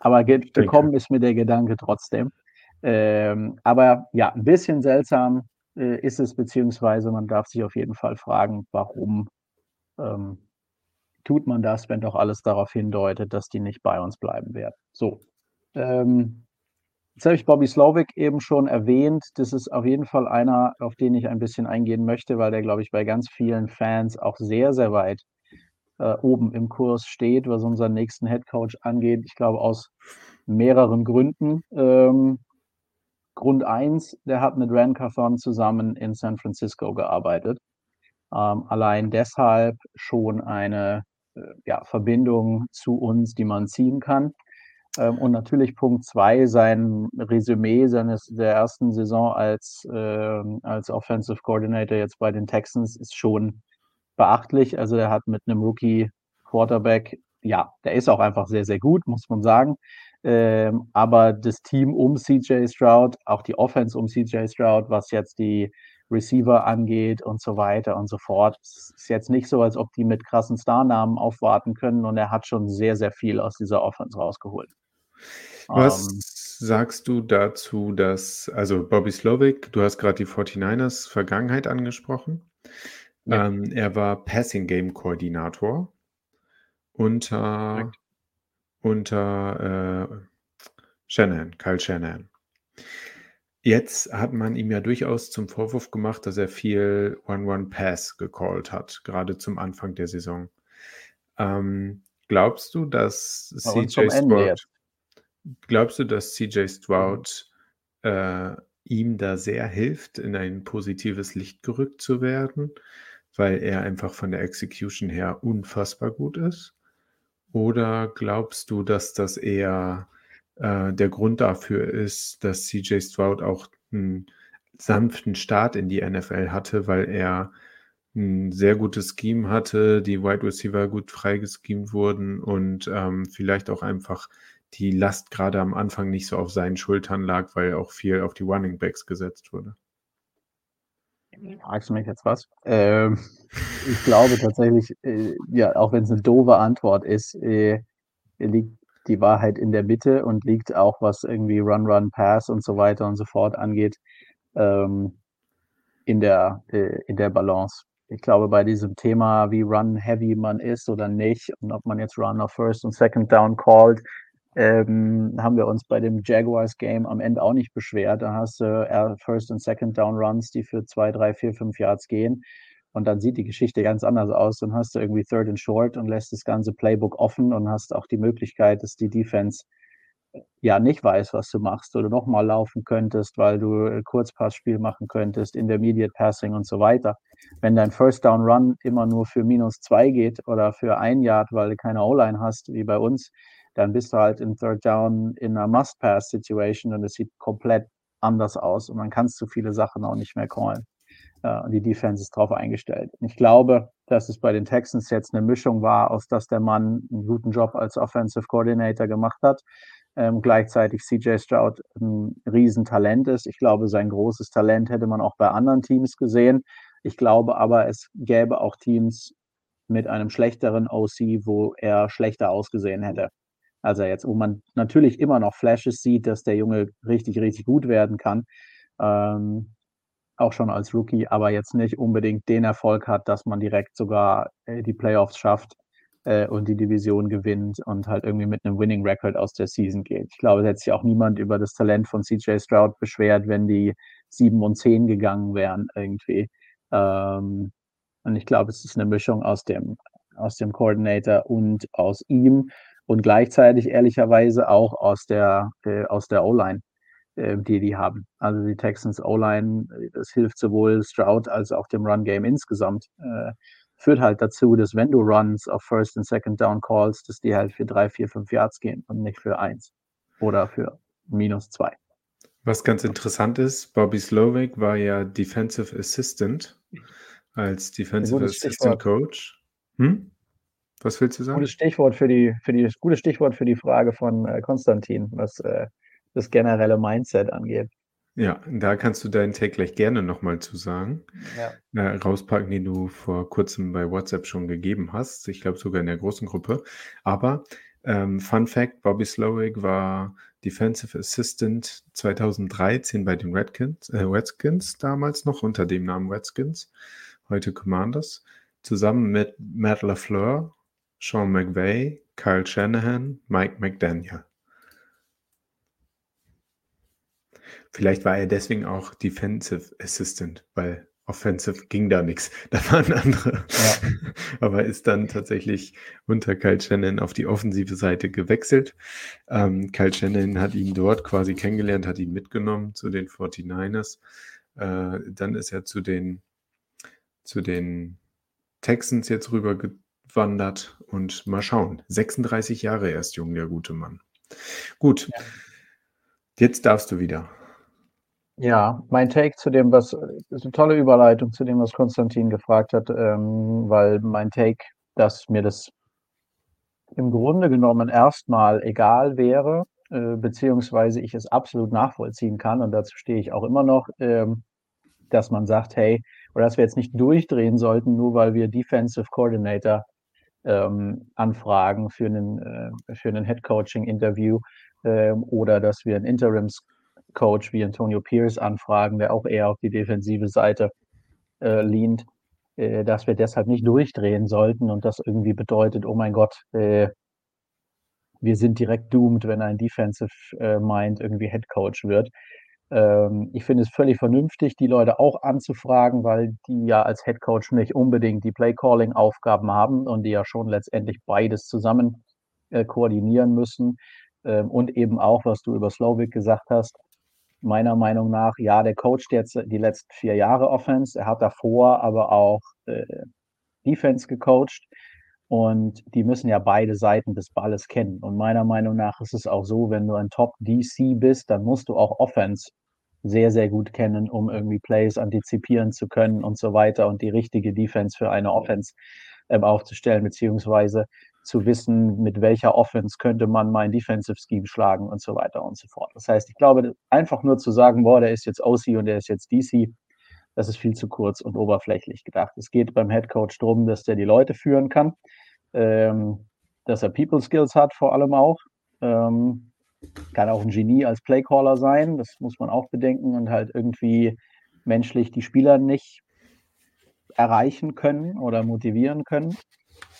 Aber gekommen ist mir der Gedanke trotzdem. Ähm, aber ja, ein bisschen seltsam äh, ist es, beziehungsweise man darf sich auf jeden Fall fragen, warum ähm, tut man das, wenn doch alles darauf hindeutet, dass die nicht bei uns bleiben werden. So. Ähm, jetzt habe ich Bobby Slovic eben schon erwähnt. Das ist auf jeden Fall einer, auf den ich ein bisschen eingehen möchte, weil der, glaube ich, bei ganz vielen Fans auch sehr, sehr weit äh, oben im Kurs steht, was unseren nächsten Head Coach angeht. Ich glaube, aus mehreren Gründen. Ähm, Grund eins, der hat mit Ran Carthon zusammen in San Francisco gearbeitet. Ähm, allein deshalb schon eine äh, ja, Verbindung zu uns, die man ziehen kann. Ähm, und natürlich Punkt zwei, sein Resümee seines der ersten Saison als, äh, als Offensive Coordinator jetzt bei den Texans ist schon beachtlich. Also er hat mit einem Rookie Quarterback, ja, der ist auch einfach sehr, sehr gut, muss man sagen. Ähm, aber das Team um CJ Stroud, auch die Offense um CJ Stroud, was jetzt die Receiver angeht und so weiter und so fort, es ist jetzt nicht so, als ob die mit krassen Starnamen aufwarten können und er hat schon sehr, sehr viel aus dieser Offense rausgeholt. Was ähm, sagst du dazu, dass, also Bobby Slovic, du hast gerade die 49ers Vergangenheit angesprochen. Ja. Ähm, er war Passing Game Koordinator unter, unter äh, Shanahan, Kyle Shanahan. Jetzt hat man ihm ja durchaus zum Vorwurf gemacht, dass er viel One-One-Pass gecallt hat, gerade zum Anfang der Saison. Ähm, glaubst du, dass CJ Stroud, glaubst du, dass CJ Stroud äh, ihm da sehr hilft, in ein positives Licht gerückt zu werden, weil er einfach von der Execution her unfassbar gut ist? Oder glaubst du, dass das eher äh, der Grund dafür ist, dass CJ Stroud auch einen sanften Start in die NFL hatte, weil er ein sehr gutes Scheme hatte, die Wide Receiver gut freigeschemt wurden und ähm, vielleicht auch einfach die Last gerade am Anfang nicht so auf seinen Schultern lag, weil auch viel auf die Running Backs gesetzt wurde. Fragst du mich jetzt was? Ähm, ich glaube tatsächlich, äh, ja, auch wenn es eine doofe Antwort ist, äh, liegt die Wahrheit in der Mitte und liegt auch, was irgendwie Run, Run, Pass und so weiter und so fort angeht, ähm, in, der, äh, in der Balance. Ich glaube, bei diesem Thema, wie Run Heavy man ist oder nicht und ob man jetzt Run auf First und Second Down called, ähm, haben wir uns bei dem Jaguars Game am Ende auch nicht beschwert. Da hast du äh, First und Second Down Runs, die für zwei, drei, vier, fünf Yards gehen. Und dann sieht die Geschichte ganz anders aus. Dann hast du irgendwie Third and Short und lässt das ganze Playbook offen und hast auch die Möglichkeit, dass die Defense äh, ja nicht weiß, was du machst oder nochmal laufen könntest, weil du äh, Kurzpassspiel machen könntest, Intermediate Passing und so weiter. Wenn dein First Down Run immer nur für minus zwei geht oder für ein Yard, weil du keine O-Line hast, wie bei uns, dann bist du halt im Third Down in einer Must-Pass-Situation und es sieht komplett anders aus und man kann zu viele Sachen auch nicht mehr callen. Äh, und die Defense ist darauf eingestellt. Ich glaube, dass es bei den Texans jetzt eine Mischung war, aus dass der Mann einen guten Job als Offensive Coordinator gemacht hat, ähm, gleichzeitig CJ Stroud ein Riesentalent ist. Ich glaube, sein großes Talent hätte man auch bei anderen Teams gesehen. Ich glaube aber, es gäbe auch Teams mit einem schlechteren OC, wo er schlechter ausgesehen hätte. Also jetzt, wo man natürlich immer noch Flashes sieht, dass der Junge richtig, richtig gut werden kann. Ähm, auch schon als Rookie, aber jetzt nicht unbedingt den Erfolg hat, dass man direkt sogar äh, die Playoffs schafft äh, und die Division gewinnt und halt irgendwie mit einem Winning Record aus der Season geht. Ich glaube, es hätte sich auch niemand über das Talent von CJ Stroud beschwert, wenn die 7 und 10 gegangen wären irgendwie. Ähm, und ich glaube, es ist eine Mischung aus dem, aus dem Coordinator und aus ihm und gleichzeitig ehrlicherweise auch aus der, äh, aus der O-Line, äh, die die haben. Also die Texans O-Line, das hilft sowohl Stroud als auch dem Run-Game insgesamt. Äh, führt halt dazu, dass wenn du Runs auf First und Second Down callst, dass die halt für drei, vier, fünf Yards gehen und nicht für eins oder für minus zwei. Was ganz interessant ist, Bobby Slovic war ja Defensive Assistant als Defensive Assistant Coach. Hm? Was willst du sagen? Gutes Stichwort für die, für die, gutes Stichwort für die Frage von äh, Konstantin, was äh, das generelle Mindset angeht. Ja, da kannst du deinen Take gleich gerne nochmal zu sagen. Ja. Äh, rauspacken, den du vor kurzem bei WhatsApp schon gegeben hast. Ich glaube sogar in der großen Gruppe. Aber ähm, Fun Fact: Bobby Slowick war Defensive Assistant 2013 bei den Redskins, äh, Redskins damals noch unter dem Namen Redskins, heute Commanders, zusammen mit Matt LaFleur, Sean McVay, Kyle Shanahan, Mike McDaniel. Vielleicht war er deswegen auch Defensive Assistant, weil Offensive ging da nichts. Da waren andere. Ja. Aber ist dann tatsächlich unter Kyle Shannon auf die offensive Seite gewechselt. Ähm, Kyle Shannon hat ihn dort quasi kennengelernt, hat ihn mitgenommen zu den 49ers. Äh, dann ist er zu den, zu den Texans jetzt rübergewandert und mal schauen. 36 Jahre erst jung, der gute Mann. Gut. Ja. Jetzt darfst du wieder. Ja, mein Take zu dem, was ist eine tolle Überleitung zu dem, was Konstantin gefragt hat, ähm, weil mein Take, dass mir das im Grunde genommen erstmal egal wäre, äh, beziehungsweise ich es absolut nachvollziehen kann, und dazu stehe ich auch immer noch, ähm, dass man sagt, hey, oder dass wir jetzt nicht durchdrehen sollten, nur weil wir Defensive Coordinator ähm, anfragen für einen, äh, für einen Head Coaching Interview ähm, oder dass wir ein Interims Coach wie Antonio Pierce anfragen, der auch eher auf die defensive Seite äh, lehnt, äh, dass wir deshalb nicht durchdrehen sollten und das irgendwie bedeutet, oh mein Gott, äh, wir sind direkt doomed, wenn ein Defensive äh, Mind irgendwie Head Coach wird. Ähm, ich finde es völlig vernünftig, die Leute auch anzufragen, weil die ja als Head Coach nicht unbedingt die Play Calling Aufgaben haben und die ja schon letztendlich beides zusammen äh, koordinieren müssen. Ähm, und eben auch, was du über Slovic gesagt hast, meiner Meinung nach, ja, der coacht jetzt die letzten vier Jahre Offense. Er hat davor aber auch äh, Defense gecoacht. Und die müssen ja beide Seiten des Balles kennen. Und meiner Meinung nach ist es auch so, wenn du ein Top-DC bist, dann musst du auch Offense sehr, sehr gut kennen, um irgendwie Plays antizipieren zu können und so weiter und die richtige Defense für eine Offense äh, aufzustellen, beziehungsweise zu wissen, mit welcher Offense könnte man mein Defensive Scheme schlagen und so weiter und so fort. Das heißt, ich glaube, einfach nur zu sagen, boah, der ist jetzt OC und der ist jetzt DC, das ist viel zu kurz und oberflächlich gedacht. Es geht beim Head Coach darum, dass der die Leute führen kann, ähm, dass er People Skills hat, vor allem auch. Ähm, kann auch ein Genie als Playcaller sein, das muss man auch bedenken und halt irgendwie menschlich die Spieler nicht erreichen können oder motivieren können.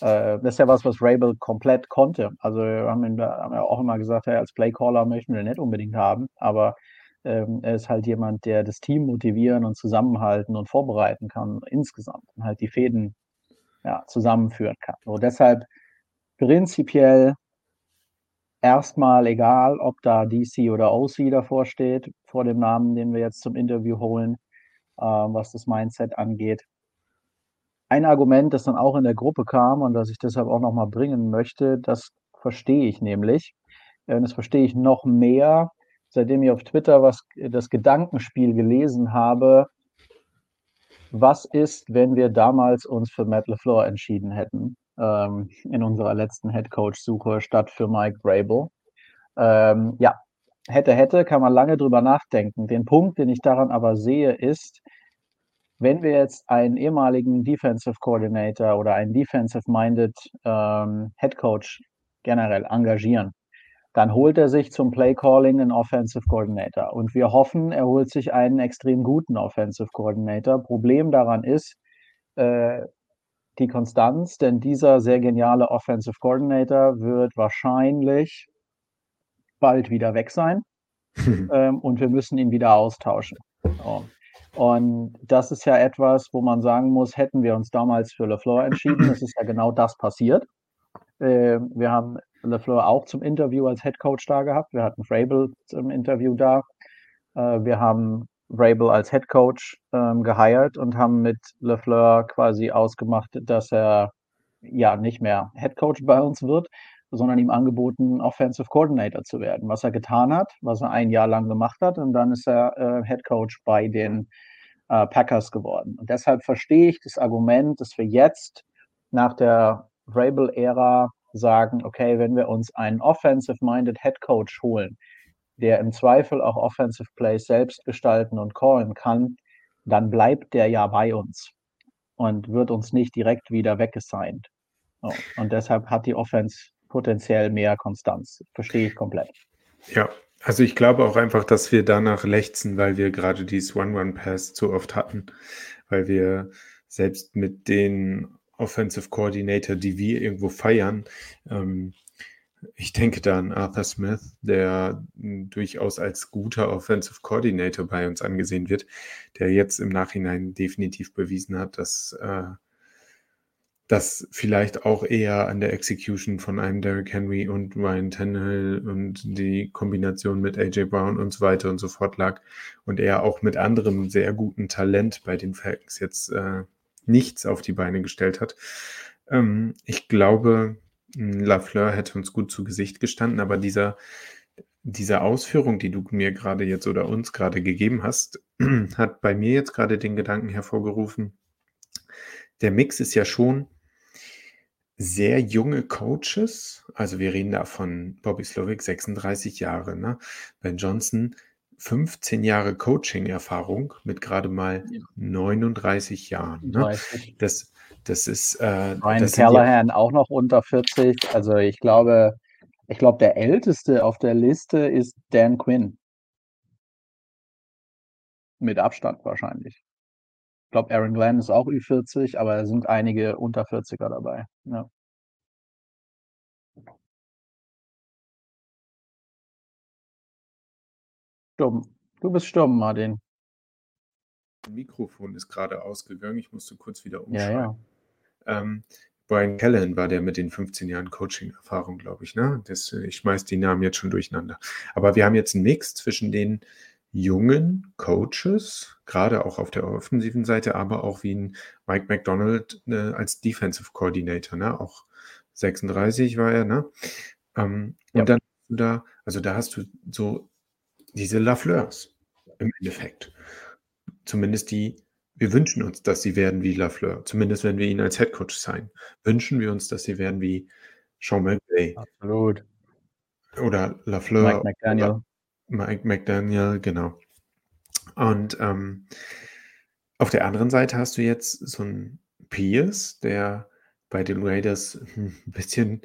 Äh, das ist ja was, was Rabel komplett konnte. Also haben, ihn, haben ja auch immer gesagt, hey, als Playcaller möchten wir nicht unbedingt haben, aber ähm, er ist halt jemand, der das Team motivieren und zusammenhalten und vorbereiten kann insgesamt und halt die Fäden ja, zusammenführen kann. So deshalb prinzipiell erstmal egal, ob da DC oder OC davor steht, vor dem Namen, den wir jetzt zum Interview holen, äh, was das Mindset angeht ein Argument, das dann auch in der Gruppe kam und das ich deshalb auch nochmal bringen möchte, das verstehe ich nämlich. Äh, das verstehe ich noch mehr, seitdem ich auf Twitter was, das Gedankenspiel gelesen habe. Was ist, wenn wir damals uns für Matt LeFleur entschieden hätten, ähm, in unserer letzten Headcoach-Suche statt für Mike Brable? Ähm, ja, hätte, hätte, kann man lange drüber nachdenken. Den Punkt, den ich daran aber sehe, ist, wenn wir jetzt einen ehemaligen Defensive Coordinator oder einen defensive-minded ähm, Head Coach generell engagieren, dann holt er sich zum Play Calling einen Offensive Coordinator. Und wir hoffen, er holt sich einen extrem guten Offensive Coordinator. Problem daran ist äh, die Konstanz, denn dieser sehr geniale Offensive Coordinator wird wahrscheinlich bald wieder weg sein. ähm, und wir müssen ihn wieder austauschen. So. Und das ist ja etwas, wo man sagen muss, hätten wir uns damals für LeFleur entschieden, es ist ja genau das passiert. Äh, wir haben LeFleur auch zum Interview als Head Coach da gehabt. Wir hatten Vrabel zum Interview da. Äh, wir haben Vrabel als Head Coach ähm, geheiert und haben mit LeFleur quasi ausgemacht, dass er ja nicht mehr Head Coach bei uns wird, sondern ihm angeboten, Offensive Coordinator zu werden, was er getan hat, was er ein Jahr lang gemacht hat. Und dann ist er äh, Head Coach bei den äh, Packers geworden. Und deshalb verstehe ich das Argument, dass wir jetzt nach der Vrabel-Ära sagen, okay, wenn wir uns einen offensive-minded Head Coach holen, der im Zweifel auch Offensive Plays selbst gestalten und callen kann, dann bleibt der ja bei uns und wird uns nicht direkt wieder weggesigned. So. Und deshalb hat die Offense potenziell mehr Konstanz. Verstehe ich komplett. Ja, also ich glaube auch einfach, dass wir danach lechzen, weil wir gerade dieses One-One-Pass zu oft hatten, weil wir selbst mit den Offensive Coordinator, die wir irgendwo feiern, ähm, ich denke da an Arthur Smith, der durchaus als guter Offensive Coordinator bei uns angesehen wird, der jetzt im Nachhinein definitiv bewiesen hat, dass äh, das vielleicht auch eher an der Execution von einem Derrick Henry und Ryan Tannehill und die Kombination mit AJ Brown und so weiter und so fort lag und er auch mit anderem sehr guten Talent bei den Falcons jetzt äh, nichts auf die Beine gestellt hat. Ähm, ich glaube, Lafleur hätte uns gut zu Gesicht gestanden, aber dieser, diese Ausführung, die du mir gerade jetzt oder uns gerade gegeben hast, hat bei mir jetzt gerade den Gedanken hervorgerufen, der Mix ist ja schon sehr junge Coaches. Also wir reden da von Bobby Slovic, 36 Jahre, ne? Ben Johnson, 15 Jahre Coaching-Erfahrung mit gerade mal 39 Jahren. Ne? Das, das ist. Äh, Ryan das Callahan ja, auch noch unter 40. Also ich glaube, ich glaube, der älteste auf der Liste ist Dan Quinn. Mit Abstand wahrscheinlich. Ich glaube, Aaron Glenn ist auch Ü40, aber es sind einige unter 40er dabei. Ja. Stumm. Du bist stumm, Martin. Mikrofon ist gerade ausgegangen. Ich musste kurz wieder Ja, ja. Ähm, Brian Callahan war der mit den 15 Jahren Coaching-Erfahrung, glaube ich. Ne? Das, ich schmeiß die Namen jetzt schon durcheinander. Aber wir haben jetzt einen Mix zwischen den jungen Coaches, gerade auch auf der offensiven Seite, aber auch wie ein Mike McDonald äh, als Defensive Coordinator, ne? Auch 36 war er, ne? Ähm, ja. Und dann da, also da hast du so diese Lafleurs im Endeffekt. Zumindest die, wir wünschen uns, dass sie werden wie Lafleur. Zumindest wenn wir ihn als Headcoach sein. Wünschen wir uns, dass sie werden wie Sean McVay. Absolut. Oder Lafleur. Mike McDaniel. Mike McDaniel, genau. Und ähm, auf der anderen Seite hast du jetzt so einen Pierce, der bei den Raiders ein bisschen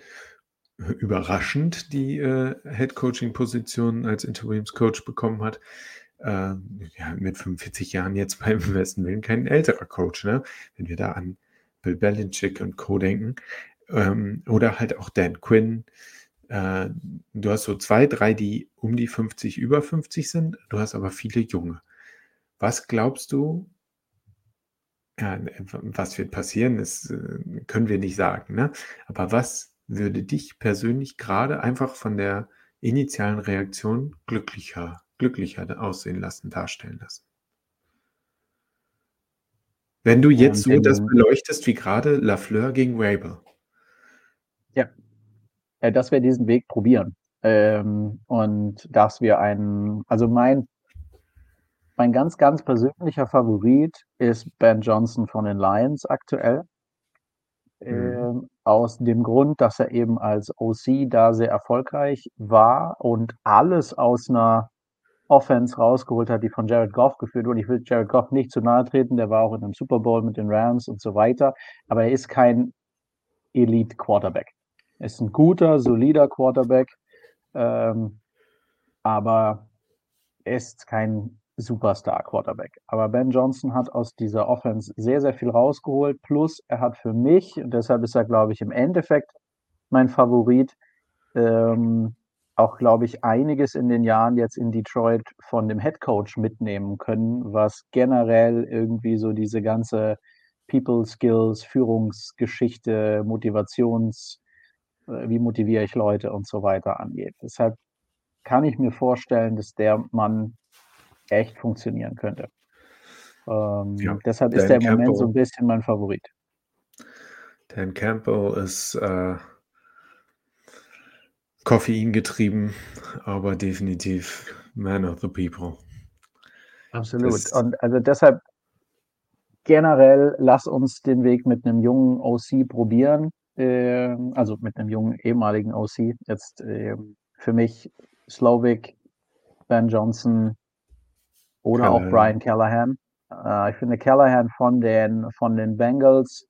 überraschend die äh, Head-Coaching-Position als Interimscoach bekommen hat. Äh, ja, mit 45 Jahren jetzt beim besten Willen kein älterer Coach, ne? Wenn wir da an Bill Belichick und Co. denken. Ähm, oder halt auch Dan Quinn, äh, du hast so zwei, drei, die um die 50, über 50 sind. Du hast aber viele Junge. Was glaubst du, ja, was wird passieren, das äh, können wir nicht sagen. Ne? Aber was würde dich persönlich gerade einfach von der initialen Reaktion glücklicher, glücklicher aussehen lassen, darstellen lassen? Wenn du jetzt so das beleuchtest wie gerade Lafleur gegen Rabel. Ja, äh, dass wir diesen Weg probieren. Ähm, und dass wir einen, also mein, mein ganz, ganz persönlicher Favorit ist Ben Johnson von den Lions aktuell. Mhm. Ähm, aus dem Grund, dass er eben als OC da sehr erfolgreich war und alles aus einer Offense rausgeholt hat, die von Jared Goff geführt wurde. Ich will Jared Goff nicht zu nahe treten, der war auch in einem Super Bowl mit den Rams und so weiter, aber er ist kein Elite Quarterback. Ist ein guter, solider Quarterback, ähm, aber ist kein Superstar-Quarterback. Aber Ben Johnson hat aus dieser Offense sehr, sehr viel rausgeholt. Plus, er hat für mich, und deshalb ist er, glaube ich, im Endeffekt mein Favorit, ähm, auch, glaube ich, einiges in den Jahren jetzt in Detroit von dem Head Coach mitnehmen können, was generell irgendwie so diese ganze People Skills, Führungsgeschichte, Motivations- äh, wie motiviere ich Leute und so weiter angeht. Deshalb kann ich mir vorstellen, dass der Mann echt funktionieren könnte. Ähm, ja, deshalb ist der im Moment so ein bisschen mein Favorit. Dan Campbell ist, äh, Koffein getrieben, aber definitiv Man of the People. Absolut. Das und also deshalb generell lass uns den Weg mit einem jungen OC probieren. Äh, also mit einem jungen ehemaligen OC. Jetzt äh, für mich Slovic, Ben Johnson oder Callahan. auch Brian Callahan. Äh, ich finde Callahan von den, von den Bengals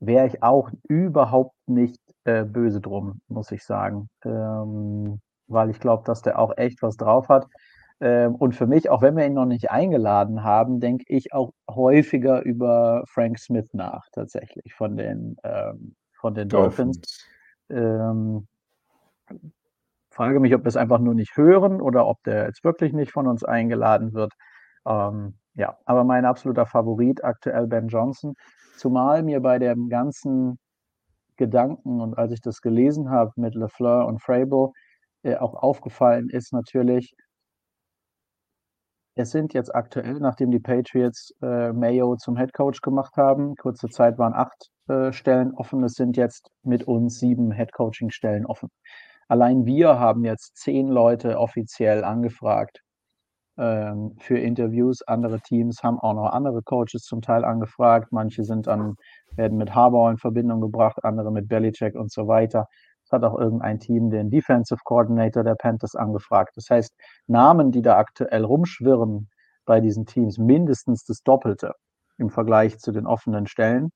wäre ich auch überhaupt nicht äh, böse drum, muss ich sagen. Ähm, weil ich glaube, dass der auch echt was drauf hat. Ähm, und für mich, auch wenn wir ihn noch nicht eingeladen haben, denke ich auch häufiger über Frank Smith nach, tatsächlich, von den, ähm, von den Dolphins. Dolphins. Ähm, frage mich, ob wir es einfach nur nicht hören oder ob der jetzt wirklich nicht von uns eingeladen wird. Ähm, ja, aber mein absoluter Favorit aktuell Ben Johnson. Zumal mir bei dem ganzen Gedanken und als ich das gelesen habe mit LeFleur und Frable äh, auch aufgefallen ist natürlich, es sind jetzt aktuell, nachdem die Patriots äh, Mayo zum Head Coach gemacht haben, kurze Zeit waren acht äh, Stellen offen, es sind jetzt mit uns sieben Head Coaching Stellen offen. Allein wir haben jetzt zehn Leute offiziell angefragt ähm, für Interviews. Andere Teams haben auch noch andere Coaches zum Teil angefragt. Manche sind dann, werden mit Harbour in Verbindung gebracht, andere mit Belichick und so weiter. Es hat auch irgendein Team den Defensive Coordinator der Panthers angefragt. Das heißt, Namen, die da aktuell rumschwirren bei diesen Teams, mindestens das Doppelte im Vergleich zu den offenen Stellen.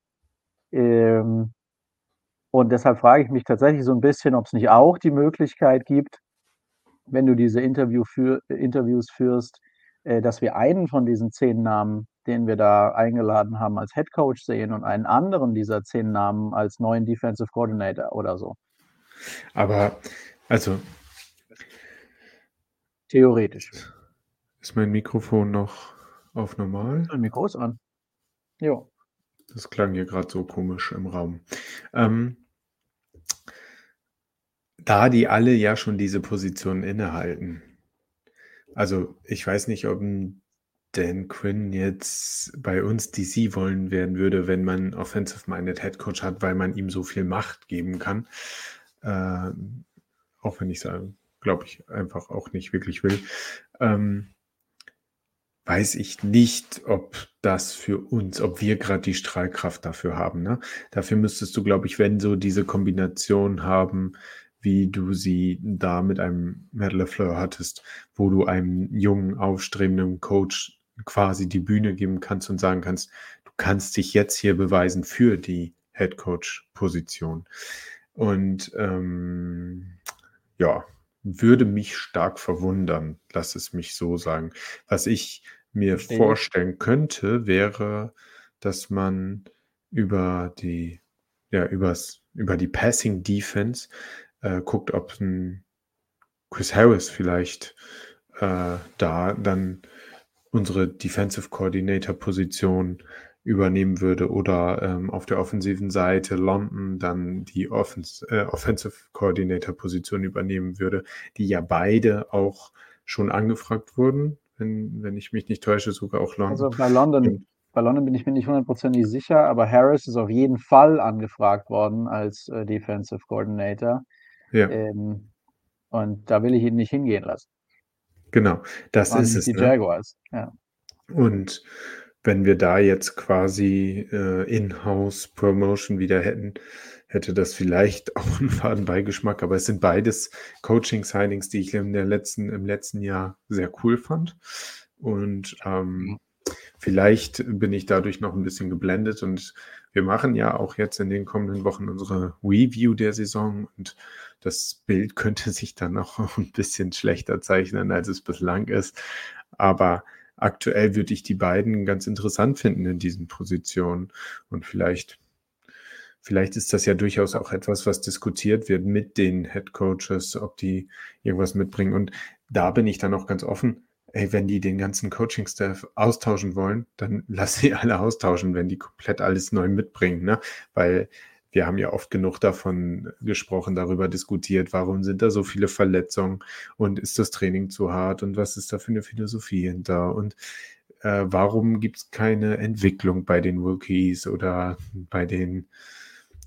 Ähm, und deshalb frage ich mich tatsächlich so ein bisschen, ob es nicht auch die Möglichkeit gibt, wenn du diese Interview für, Interviews führst, äh, dass wir einen von diesen zehn Namen, den wir da eingeladen haben, als Head Coach sehen und einen anderen dieser zehn Namen als neuen Defensive Coordinator oder so. Aber, also. Theoretisch. Ist mein Mikrofon noch auf normal? Mein Mikro ist an. Jo. Das klang hier gerade so komisch im Raum. Ähm, da die alle ja schon diese Position innehalten. Also, ich weiß nicht, ob Dan Quinn jetzt bei uns DC wollen werden würde, wenn man Offensive-Minded Head Coach hat, weil man ihm so viel Macht geben kann. Äh, auch wenn ich sagen, glaube ich, einfach auch nicht wirklich will. Ähm, weiß ich nicht, ob das für uns, ob wir gerade die Strahlkraft dafür haben. Ne? Dafür müsstest du, glaube ich, wenn so diese Kombination haben, wie du sie da mit einem Matt LeFleur hattest, wo du einem jungen, aufstrebenden Coach quasi die Bühne geben kannst und sagen kannst, du kannst dich jetzt hier beweisen für die Head Coach Position. Und ähm, ja, würde mich stark verwundern, lass es mich so sagen. Was ich mir Verstehe. vorstellen könnte, wäre, dass man über die, ja, übers, über die Passing Defense äh, guckt, ob ein Chris Harris vielleicht äh, da dann unsere Defensive Coordinator Position übernehmen würde oder ähm, auf der offensiven Seite London dann die Offens äh, Offensive Coordinator Position übernehmen würde, die ja beide auch schon angefragt wurden, wenn, wenn ich mich nicht täusche, sogar auch London. Also bei London, bei London bin ich mir nicht hundertprozentig sicher, aber Harris ist auf jeden Fall angefragt worden als äh, Defensive Coordinator. Ja. Ähm, und da will ich ihn nicht hingehen lassen. Genau, das ist es. Die ne? Jaguars, ja. Und wenn wir da jetzt quasi äh, In-House-Promotion wieder hätten, hätte das vielleicht auch einen Fadenbeigeschmack. Aber es sind beides Coaching-Signings, die ich in der letzten, im letzten Jahr sehr cool fand. Und ähm, mhm. vielleicht bin ich dadurch noch ein bisschen geblendet. Und wir machen ja auch jetzt in den kommenden Wochen unsere Review der Saison. Und das Bild könnte sich dann noch ein bisschen schlechter zeichnen, als es bislang ist. Aber aktuell würde ich die beiden ganz interessant finden in diesen Positionen. Und vielleicht, vielleicht ist das ja durchaus auch etwas, was diskutiert wird mit den Head Coaches, ob die irgendwas mitbringen. Und da bin ich dann auch ganz offen. Ey, wenn die den ganzen Coaching-Staff austauschen wollen, dann lass sie alle austauschen, wenn die komplett alles neu mitbringen, ne? Weil wir haben ja oft genug davon gesprochen, darüber diskutiert, warum sind da so viele Verletzungen und ist das Training zu hart und was ist da für eine Philosophie hinter und äh, warum gibt es keine Entwicklung bei den Rookies oder bei den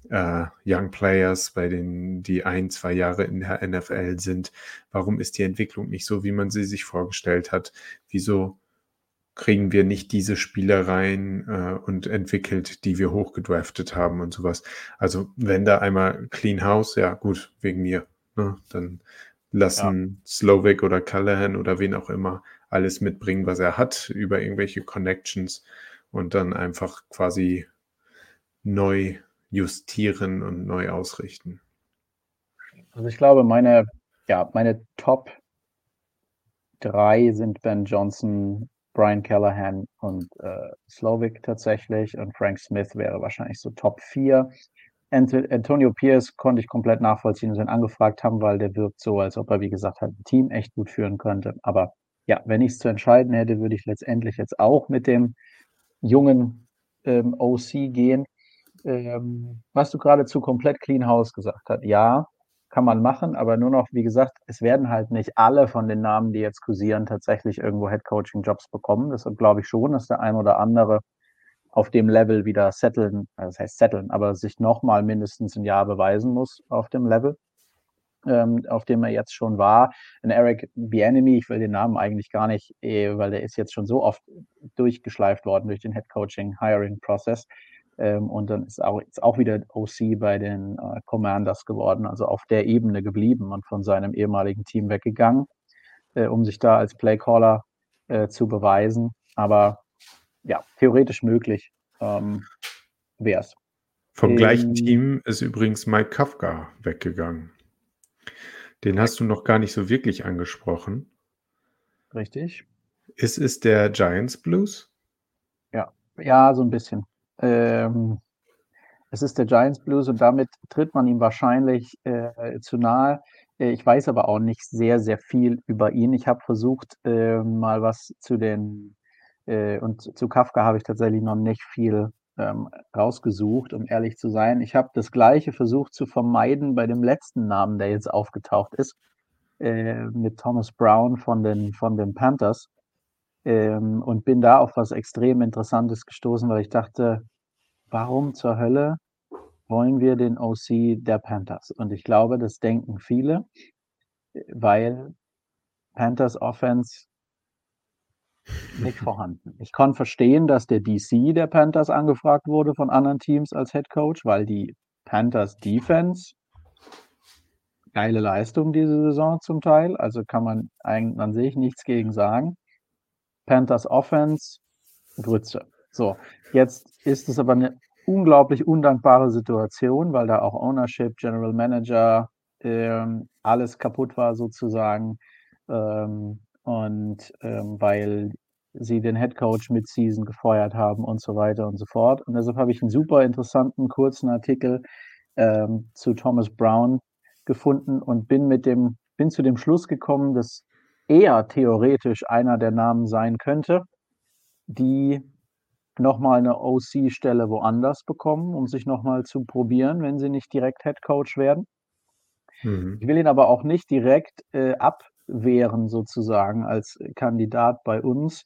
äh, Young Players, bei denen die ein, zwei Jahre in der NFL sind? Warum ist die Entwicklung nicht so, wie man sie sich vorgestellt hat? Wieso kriegen wir nicht diese Spielereien äh, und entwickelt, die wir hochgedraftet haben und sowas? Also wenn da einmal Clean House, ja gut, wegen mir, ne? dann lassen ja. Slovak oder Callahan oder wen auch immer alles mitbringen, was er hat, über irgendwelche Connections und dann einfach quasi neu justieren und neu ausrichten. Also ich glaube, meine, ja, meine Top drei sind Ben Johnson, Brian Callahan und äh, Slovic tatsächlich und Frank Smith wäre wahrscheinlich so Top 4. Antonio Pierce konnte ich komplett nachvollziehen, dass wir ihn angefragt haben, weil der wirkt so, als ob er, wie gesagt, halt ein Team echt gut führen könnte. Aber ja, wenn ich es zu entscheiden hätte, würde ich letztendlich jetzt auch mit dem jungen ähm, OC gehen. Ähm, was du gerade zu komplett Clean House gesagt hast, ja, kann man machen, aber nur noch, wie gesagt, es werden halt nicht alle von den Namen, die jetzt kursieren, tatsächlich irgendwo Head Coaching Jobs bekommen. Deshalb glaube ich schon, dass der ein oder andere auf dem Level wieder setteln, also das heißt setteln, aber sich nochmal mindestens ein Jahr beweisen muss auf dem Level, ähm, auf dem er jetzt schon war. Ein Eric Bienemy, ich will den Namen eigentlich gar nicht, eh, weil der ist jetzt schon so oft durchgeschleift worden durch den Head Coaching Hiring Process. Ähm, und dann ist auch, ist auch wieder OC bei den äh, Commanders geworden, also auf der Ebene geblieben und von seinem ehemaligen Team weggegangen, äh, um sich da als Playcaller äh, zu beweisen. Aber ja, theoretisch möglich ähm, wäre es. Vom ähm, gleichen Team ist übrigens Mike Kafka weggegangen. Den hast du noch gar nicht so wirklich angesprochen. Richtig. Ist es der Giants Blues? Ja, ja, so ein bisschen. Ähm, es ist der Giants Blues und damit tritt man ihm wahrscheinlich äh, zu nahe. Äh, ich weiß aber auch nicht sehr, sehr viel über ihn. Ich habe versucht, äh, mal was zu den, äh, und zu Kafka habe ich tatsächlich noch nicht viel ähm, rausgesucht, um ehrlich zu sein. Ich habe das Gleiche versucht zu vermeiden bei dem letzten Namen, der jetzt aufgetaucht ist, äh, mit Thomas Brown von den, von den Panthers. Ähm, und bin da auf was extrem Interessantes gestoßen, weil ich dachte, warum zur Hölle wollen wir den OC der Panthers? Und ich glaube, das denken viele, weil Panthers Offense nicht vorhanden. Ich kann verstehen, dass der DC der Panthers angefragt wurde von anderen Teams als Head Coach, weil die Panthers Defense geile Leistung diese Saison zum Teil, also kann man eigentlich an sich nichts gegen sagen. Panthers Offense, Grütze. So, jetzt ist es aber eine unglaublich undankbare Situation, weil da auch Ownership, General Manager, ähm, alles kaputt war sozusagen. Ähm, und ähm, weil sie den Head Coach mit Season gefeuert haben und so weiter und so fort. Und deshalb habe ich einen super interessanten kurzen Artikel ähm, zu Thomas Brown gefunden und bin mit dem bin zu dem Schluss gekommen, dass eher theoretisch einer der Namen sein könnte, die nochmal eine OC-Stelle woanders bekommen, um sich nochmal zu probieren, wenn sie nicht direkt Head Coach werden. Mhm. Ich will ihn aber auch nicht direkt äh, abwehren, sozusagen, als Kandidat bei uns,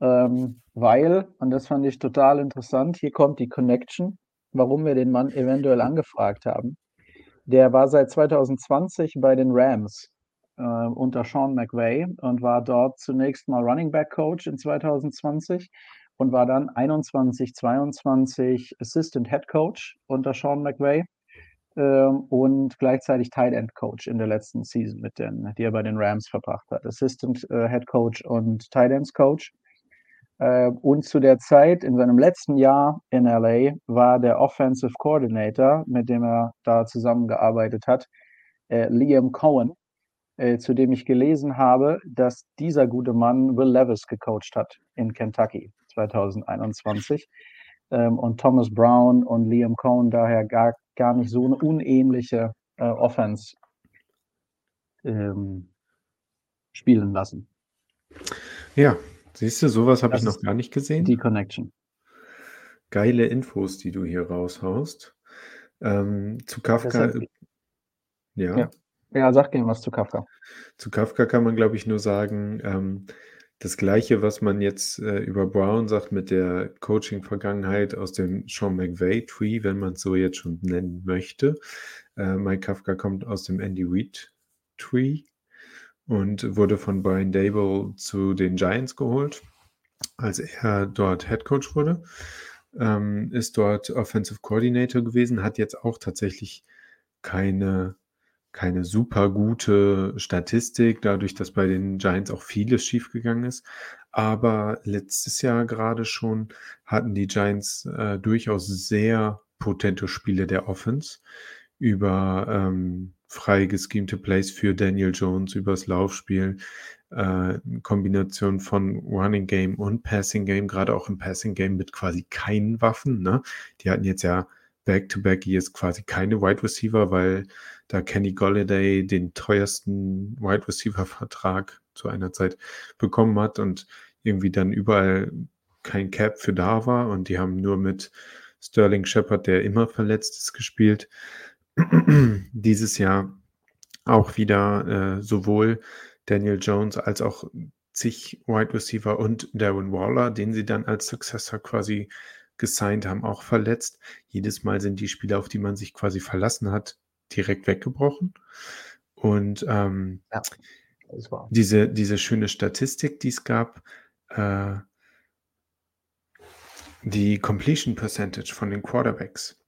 ähm, weil, und das fand ich total interessant, hier kommt die Connection, warum wir den Mann eventuell angefragt haben. Der war seit 2020 bei den Rams äh, unter Sean McVay und war dort zunächst mal Running Back Coach in 2020 und war dann 21, 22 Assistant Head Coach unter Sean McVay ähm, und gleichzeitig Tight End Coach in der letzten Season, mit den, die er bei den Rams verbracht hat. Assistant äh, Head Coach und Tight Ends Coach. Äh, und zu der Zeit, in seinem letzten Jahr in LA, war der Offensive Coordinator, mit dem er da zusammengearbeitet hat, äh, Liam Cohen, äh, zu dem ich gelesen habe, dass dieser gute Mann Will Levis gecoacht hat in Kentucky 2021. Ähm, und Thomas Brown und Liam Cohn daher gar, gar nicht so eine unähnliche äh, Offense ähm, spielen lassen. Ja, siehst du, sowas habe ich noch gar nicht gesehen. Die Connection. Geile Infos, die du hier raushaust. Ähm, zu Kafka. ja. ja. Ja, sag gerne was zu Kafka. Zu Kafka kann man, glaube ich, nur sagen, ähm, das Gleiche, was man jetzt äh, über Brown sagt mit der Coaching-Vergangenheit aus dem Sean McVay-Tree, wenn man es so jetzt schon nennen möchte. Äh, Mike Kafka kommt aus dem Andy Reid-Tree und wurde von Brian Dable zu den Giants geholt, als er dort Head Coach wurde. Ähm, ist dort Offensive Coordinator gewesen, hat jetzt auch tatsächlich keine keine super gute Statistik, dadurch, dass bei den Giants auch vieles schiefgegangen ist. Aber letztes Jahr gerade schon hatten die Giants äh, durchaus sehr potente Spiele der Offense über ähm, frei geschemte Plays für Daniel Jones, übers Laufspiel, äh, Kombination von Running Game und Passing Game, gerade auch im Passing Game mit quasi keinen Waffen. Ne? Die hatten jetzt ja Back-to-Back Years quasi keine Wide Receiver, weil da Kenny Golladay den teuersten Wide Receiver Vertrag zu einer Zeit bekommen hat und irgendwie dann überall kein Cap für da war und die haben nur mit Sterling Shepard, der immer verletzt ist, gespielt. Dieses Jahr auch wieder äh, sowohl Daniel Jones als auch zig Wide Receiver und Darren Waller, den sie dann als Successor quasi gesigned haben, auch verletzt. Jedes Mal sind die Spieler, auf die man sich quasi verlassen hat, direkt weggebrochen. Und ähm, ja, diese, diese schöne Statistik, die es gab, äh, die Completion Percentage von den Quarterbacks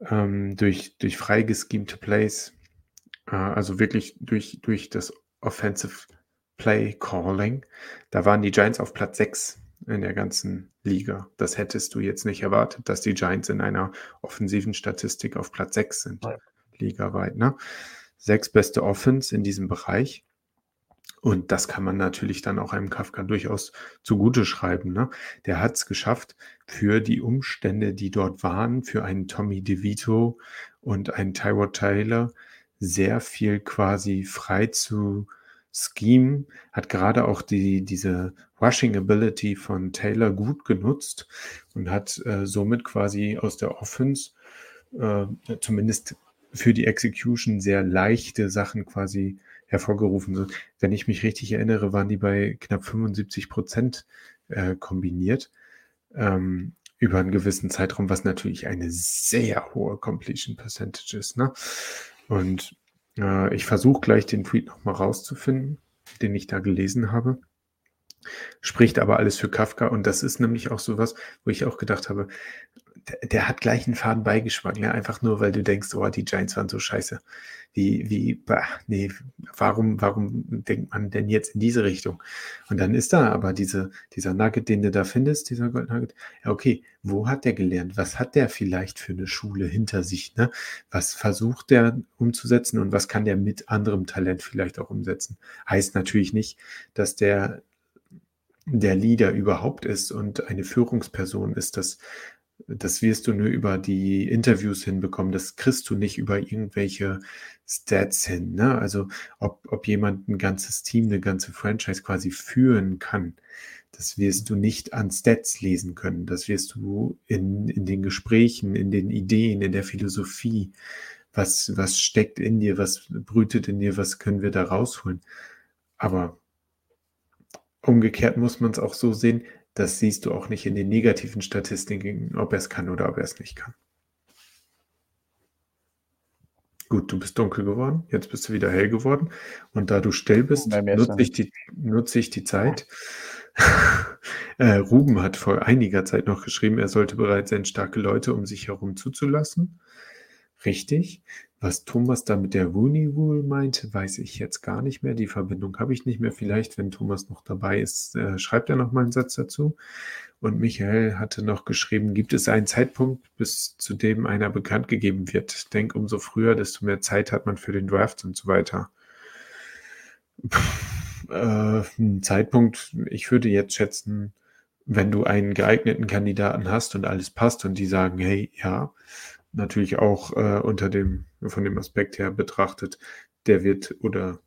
ähm, durch, durch frei geschemte Plays, äh, also wirklich durch, durch das Offensive Play Calling, da waren die Giants auf Platz 6 in der ganzen Liga. Das hättest du jetzt nicht erwartet, dass die Giants in einer offensiven Statistik auf Platz 6 sind, ja. ligaweit. Ne? Sechs beste Offense in diesem Bereich. Und das kann man natürlich dann auch einem Kafka durchaus zugute schreiben. Ne? Der hat es geschafft, für die Umstände, die dort waren, für einen Tommy DeVito und einen Tyrod Taylor, sehr viel quasi frei zu Scheme hat gerade auch die, diese Rushing Ability von Taylor gut genutzt und hat äh, somit quasi aus der Offense äh, zumindest für die Execution sehr leichte Sachen quasi hervorgerufen. Wenn ich mich richtig erinnere, waren die bei knapp 75 Prozent äh, kombiniert ähm, über einen gewissen Zeitraum, was natürlich eine sehr hohe Completion Percentage ist. Ne? Und äh, ich versuche gleich den Tweet nochmal rauszufinden, den ich da gelesen habe. Spricht aber alles für Kafka und das ist nämlich auch sowas, wo ich auch gedacht habe, der, hat gleich einen faden Beigeschmack, ne? einfach nur, weil du denkst, oh, die Giants waren so scheiße. Wie, wie, bah, nee, warum, warum denkt man denn jetzt in diese Richtung? Und dann ist da aber diese, dieser Nugget, den du da findest, dieser Gold Nugget. Ja, okay, wo hat der gelernt? Was hat der vielleicht für eine Schule hinter sich? Ne? Was versucht der umzusetzen und was kann der mit anderem Talent vielleicht auch umsetzen? Heißt natürlich nicht, dass der der Leader überhaupt ist und eine Führungsperson ist, das das wirst du nur über die Interviews hinbekommen. Das kriegst du nicht über irgendwelche Stats hin. Ne? Also ob, ob jemand ein ganzes Team, eine ganze Franchise quasi führen kann, das wirst du nicht an Stats lesen können. Das wirst du in, in den Gesprächen, in den Ideen, in der Philosophie. Was, was steckt in dir? Was brütet in dir? Was können wir da rausholen? Aber umgekehrt muss man es auch so sehen, das siehst du auch nicht in den negativen Statistiken, ob er es kann oder ob er es nicht kann. Gut, du bist dunkel geworden, jetzt bist du wieder hell geworden. Und da du still bist, nutze ich, die, nutze ich die Zeit. äh, Ruben hat vor einiger Zeit noch geschrieben, er sollte bereit sein, starke Leute um sich herum zuzulassen. Richtig. Was Thomas da mit der Rooney Rule meint, weiß ich jetzt gar nicht mehr. Die Verbindung habe ich nicht mehr. Vielleicht, wenn Thomas noch dabei ist, äh, schreibt er noch mal einen Satz dazu. Und Michael hatte noch geschrieben, gibt es einen Zeitpunkt, bis zu dem einer bekannt gegeben wird? Denk, umso früher, desto mehr Zeit hat man für den Draft und so weiter. Pff, äh, ein Zeitpunkt, ich würde jetzt schätzen, wenn du einen geeigneten Kandidaten hast und alles passt und die sagen, hey, ja, natürlich auch äh, unter dem, von dem Aspekt her betrachtet, der wird oder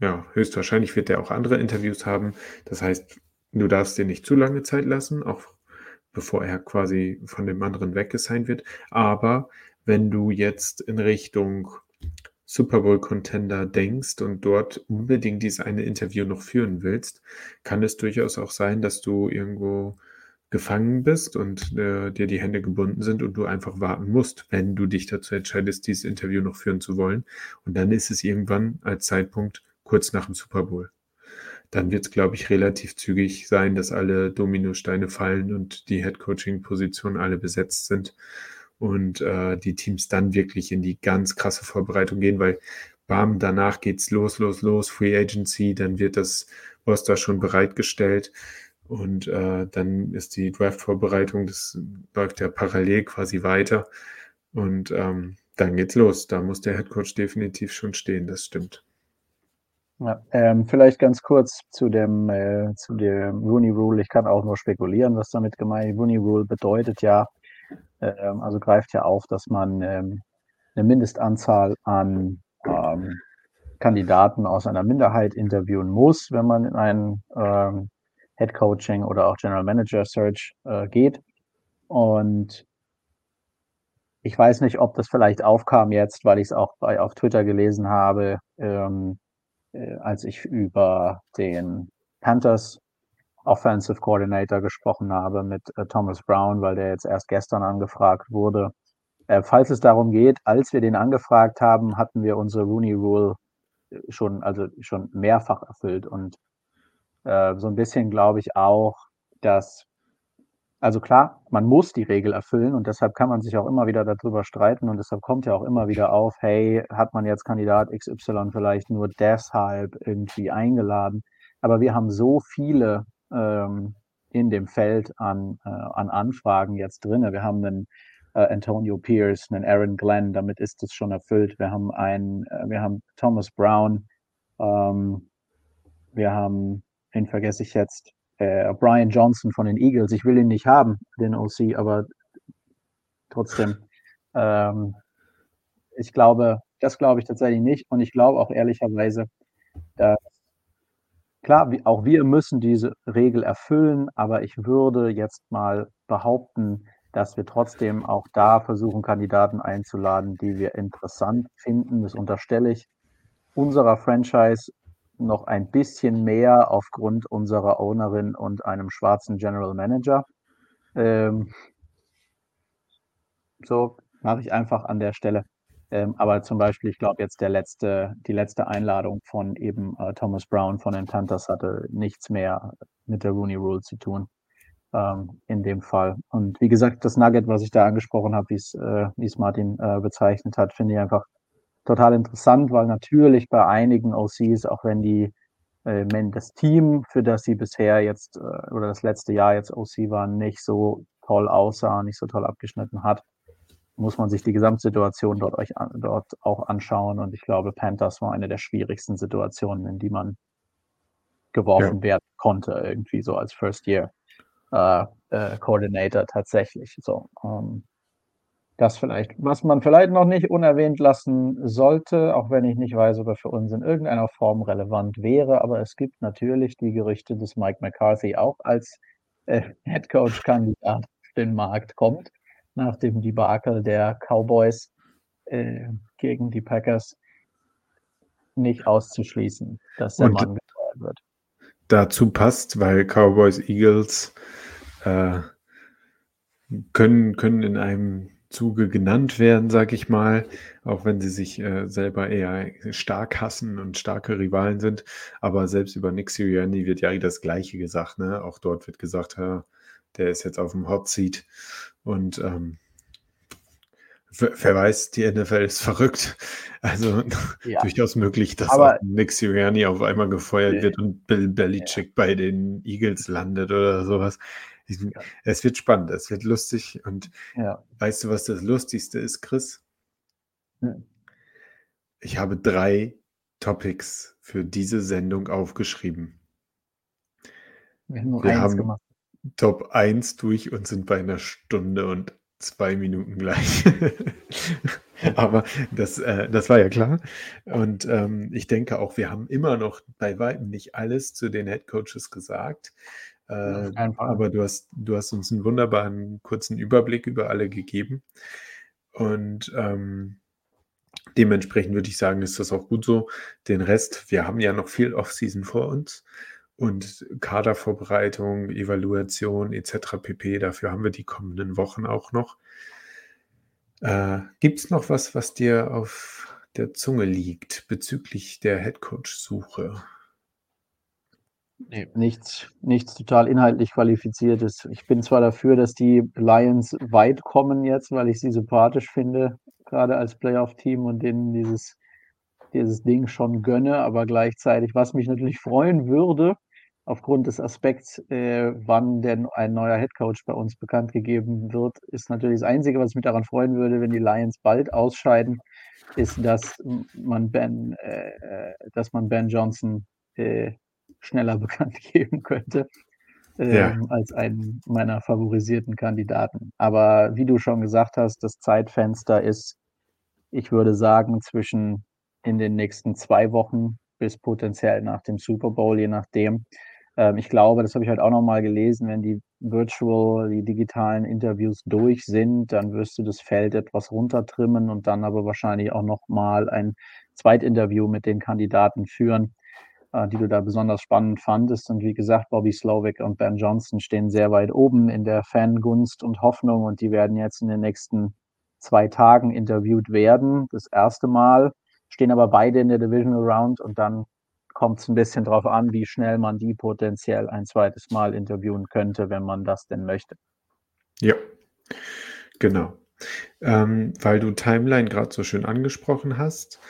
ja, höchstwahrscheinlich wird der auch andere Interviews haben. Das heißt, du darfst dir nicht zu lange Zeit lassen, auch bevor er quasi von dem anderen weggesigned wird. Aber wenn du jetzt in Richtung Super Bowl-Contender denkst und dort unbedingt dieses eine Interview noch führen willst, kann es durchaus auch sein, dass du irgendwo gefangen bist und äh, dir die Hände gebunden sind und du einfach warten musst, wenn du dich dazu entscheidest, dieses Interview noch führen zu wollen. Und dann ist es irgendwann als Zeitpunkt kurz nach dem Super Bowl. Dann wird es, glaube ich, relativ zügig sein, dass alle Dominosteine fallen und die Head-Coaching-Positionen alle besetzt sind und äh, die Teams dann wirklich in die ganz krasse Vorbereitung gehen, weil bam, danach geht's los, los, los, Free Agency, dann wird das Roster schon bereitgestellt und äh, dann ist die Draft-Vorbereitung, das läuft ja parallel quasi weiter und ähm, dann geht's los. Da muss der Headcoach definitiv schon stehen, das stimmt. Ja, ähm, vielleicht ganz kurz zu dem, äh, zu dem Rooney Rule. Ich kann auch nur spekulieren, was damit gemeint ist. Rooney Rule bedeutet ja, ähm, also greift ja auf, dass man ähm, eine Mindestanzahl an ähm, Kandidaten aus einer Minderheit interviewen muss, wenn man in einen ähm, Head Coaching oder auch General Manager Search äh, geht. Und ich weiß nicht, ob das vielleicht aufkam jetzt, weil ich es auch bei, auf Twitter gelesen habe, ähm, äh, als ich über den Panthers Offensive Coordinator gesprochen habe mit äh, Thomas Brown, weil der jetzt erst gestern angefragt wurde. Äh, falls es darum geht, als wir den angefragt haben, hatten wir unsere Rooney Rule äh, schon, also schon mehrfach erfüllt und äh, so ein bisschen glaube ich auch, dass, also klar, man muss die Regel erfüllen und deshalb kann man sich auch immer wieder darüber streiten und deshalb kommt ja auch immer wieder auf, hey, hat man jetzt Kandidat XY vielleicht nur deshalb irgendwie eingeladen? Aber wir haben so viele ähm, in dem Feld an, äh, an Anfragen jetzt drin. Wir haben einen äh, Antonio Pierce, einen Aaron Glenn, damit ist es schon erfüllt. Wir haben einen, äh, wir haben Thomas Brown, ähm, wir haben, den vergesse ich jetzt, äh, Brian Johnson von den Eagles. Ich will ihn nicht haben, den OC, aber trotzdem, ähm, ich glaube, das glaube ich tatsächlich nicht. Und ich glaube auch ehrlicherweise, dass Klar, auch wir müssen diese Regel erfüllen, aber ich würde jetzt mal behaupten, dass wir trotzdem auch da versuchen, Kandidaten einzuladen, die wir interessant finden. Das unterstelle ich unserer Franchise noch ein bisschen mehr aufgrund unserer Ownerin und einem schwarzen General Manager. Ähm, so mache ich einfach an der Stelle. Ähm, aber zum Beispiel, ich glaube jetzt der letzte, die letzte Einladung von eben äh, Thomas Brown von den Panthers hatte nichts mehr mit der Rooney Rule zu tun ähm, in dem Fall. Und wie gesagt, das Nugget, was ich da angesprochen habe, wie es äh, es Martin äh, bezeichnet hat, finde ich einfach total interessant, weil natürlich bei einigen OCs, auch wenn die äh, wenn das Team, für das sie bisher jetzt äh, oder das letzte Jahr jetzt OC waren, nicht so toll aussah, nicht so toll abgeschnitten hat, muss man sich die Gesamtsituation dort, euch an, dort auch anschauen. Und ich glaube, Panthers war eine der schwierigsten Situationen, in die man geworfen ja. werden konnte, irgendwie so als First Year äh, äh, Coordinator tatsächlich. So, ähm, das vielleicht, was man vielleicht noch nicht unerwähnt lassen sollte, auch wenn ich nicht weiß, ob er für uns in irgendeiner Form relevant wäre, aber es gibt natürlich die Gerüchte, dass Mike McCarthy auch als äh, Head Coach Kandidat auf den Markt kommt nach dem Debakel der Cowboys äh, gegen die Packers nicht auszuschließen, dass der Und Mann gefeuert wird. Dazu passt, weil Cowboys Eagles äh, können, können in einem Zuge genannt werden, sag ich mal, auch wenn sie sich äh, selber eher stark hassen und starke Rivalen sind. Aber selbst über Nick Sirianni wird ja das Gleiche gesagt. Ne? Auch dort wird gesagt, ja, der ist jetzt auf dem Hot Seat und ähm, wer weiß, die NFL ist verrückt. Also ja. durchaus möglich, dass Aber, Nick Sirianni auf einmal gefeuert nee. wird und Bill Belichick ja. bei den Eagles landet oder sowas. Ja. Es wird spannend, es wird lustig. Und weißt du, was das Lustigste ist, Chris? Hm. Ich habe drei Topics für diese Sendung aufgeschrieben. Wir haben, Wir haben gemacht. Top 1 durch und sind bei einer Stunde und zwei Minuten gleich. Aber das, äh, das war ja klar. Und ähm, ich denke auch, wir haben immer noch bei weitem nicht alles zu den Head Coaches gesagt. Äh, aber du hast, du hast uns einen wunderbaren kurzen Überblick über alle gegeben. Und ähm, Dementsprechend würde ich sagen, ist das auch gut so. Den Rest, wir haben ja noch viel Offseason vor uns und Kadervorbereitung, Evaluation etc. pp. Dafür haben wir die kommenden Wochen auch noch. Äh, Gibt es noch was, was dir auf der Zunge liegt bezüglich der Headcoach-Suche? Nee, nichts, nichts total inhaltlich qualifiziertes. Ich bin zwar dafür, dass die Lions weit kommen jetzt, weil ich sie sympathisch finde, gerade als Playoff-Team und denen dieses, dieses Ding schon gönne, aber gleichzeitig, was mich natürlich freuen würde, aufgrund des Aspekts, äh, wann denn ein neuer Headcoach bei uns bekannt gegeben wird, ist natürlich das Einzige, was mich daran freuen würde, wenn die Lions bald ausscheiden, ist, dass man Ben, äh, äh dass man Ben Johnson äh, schneller bekannt geben könnte ähm, ja. als einen meiner favorisierten Kandidaten. Aber wie du schon gesagt hast, das Zeitfenster ist, ich würde sagen, zwischen in den nächsten zwei Wochen bis potenziell nach dem Super Bowl, je nachdem. Ähm, ich glaube, das habe ich halt auch nochmal gelesen, wenn die Virtual, die digitalen Interviews durch sind, dann wirst du das Feld etwas runtertrimmen und dann aber wahrscheinlich auch nochmal ein Zweitinterview mit den Kandidaten führen die du da besonders spannend fandest. Und wie gesagt, Bobby Slovic und Ben Johnson stehen sehr weit oben in der Fangunst und Hoffnung und die werden jetzt in den nächsten zwei Tagen interviewt werden. Das erste Mal stehen aber beide in der Divisional Round und dann kommt es ein bisschen darauf an, wie schnell man die potenziell ein zweites Mal interviewen könnte, wenn man das denn möchte. Ja, genau. Ähm, weil du Timeline gerade so schön angesprochen hast.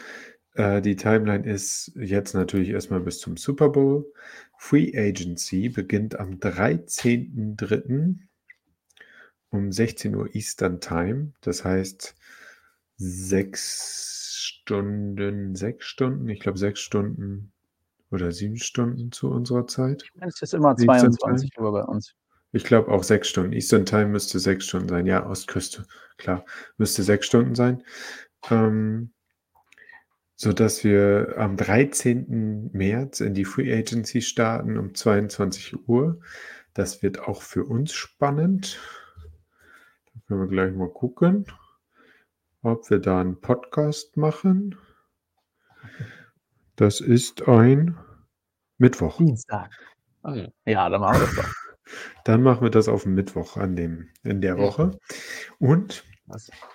Äh, die Timeline ist jetzt natürlich erstmal bis zum Super Bowl. Free Agency beginnt am 13.03. um 16 Uhr Eastern Time. Das heißt sechs Stunden, sechs Stunden, ich glaube sechs Stunden oder sieben Stunden zu unserer Zeit. Es ist immer 22 Uhr bei uns. Ich glaube auch sechs Stunden. Eastern Time müsste sechs Stunden sein. Ja, Ostküste, klar, müsste sechs Stunden sein. Ähm, sodass wir am 13. März in die Free Agency starten um 22 Uhr. Das wird auch für uns spannend. Da können wir gleich mal gucken, ob wir da einen Podcast machen. Das ist ein Mittwoch. Dienstag. Okay. Ja, dann machen wir das doch. Dann machen wir das auf dem Mittwoch an dem, in der Woche. Und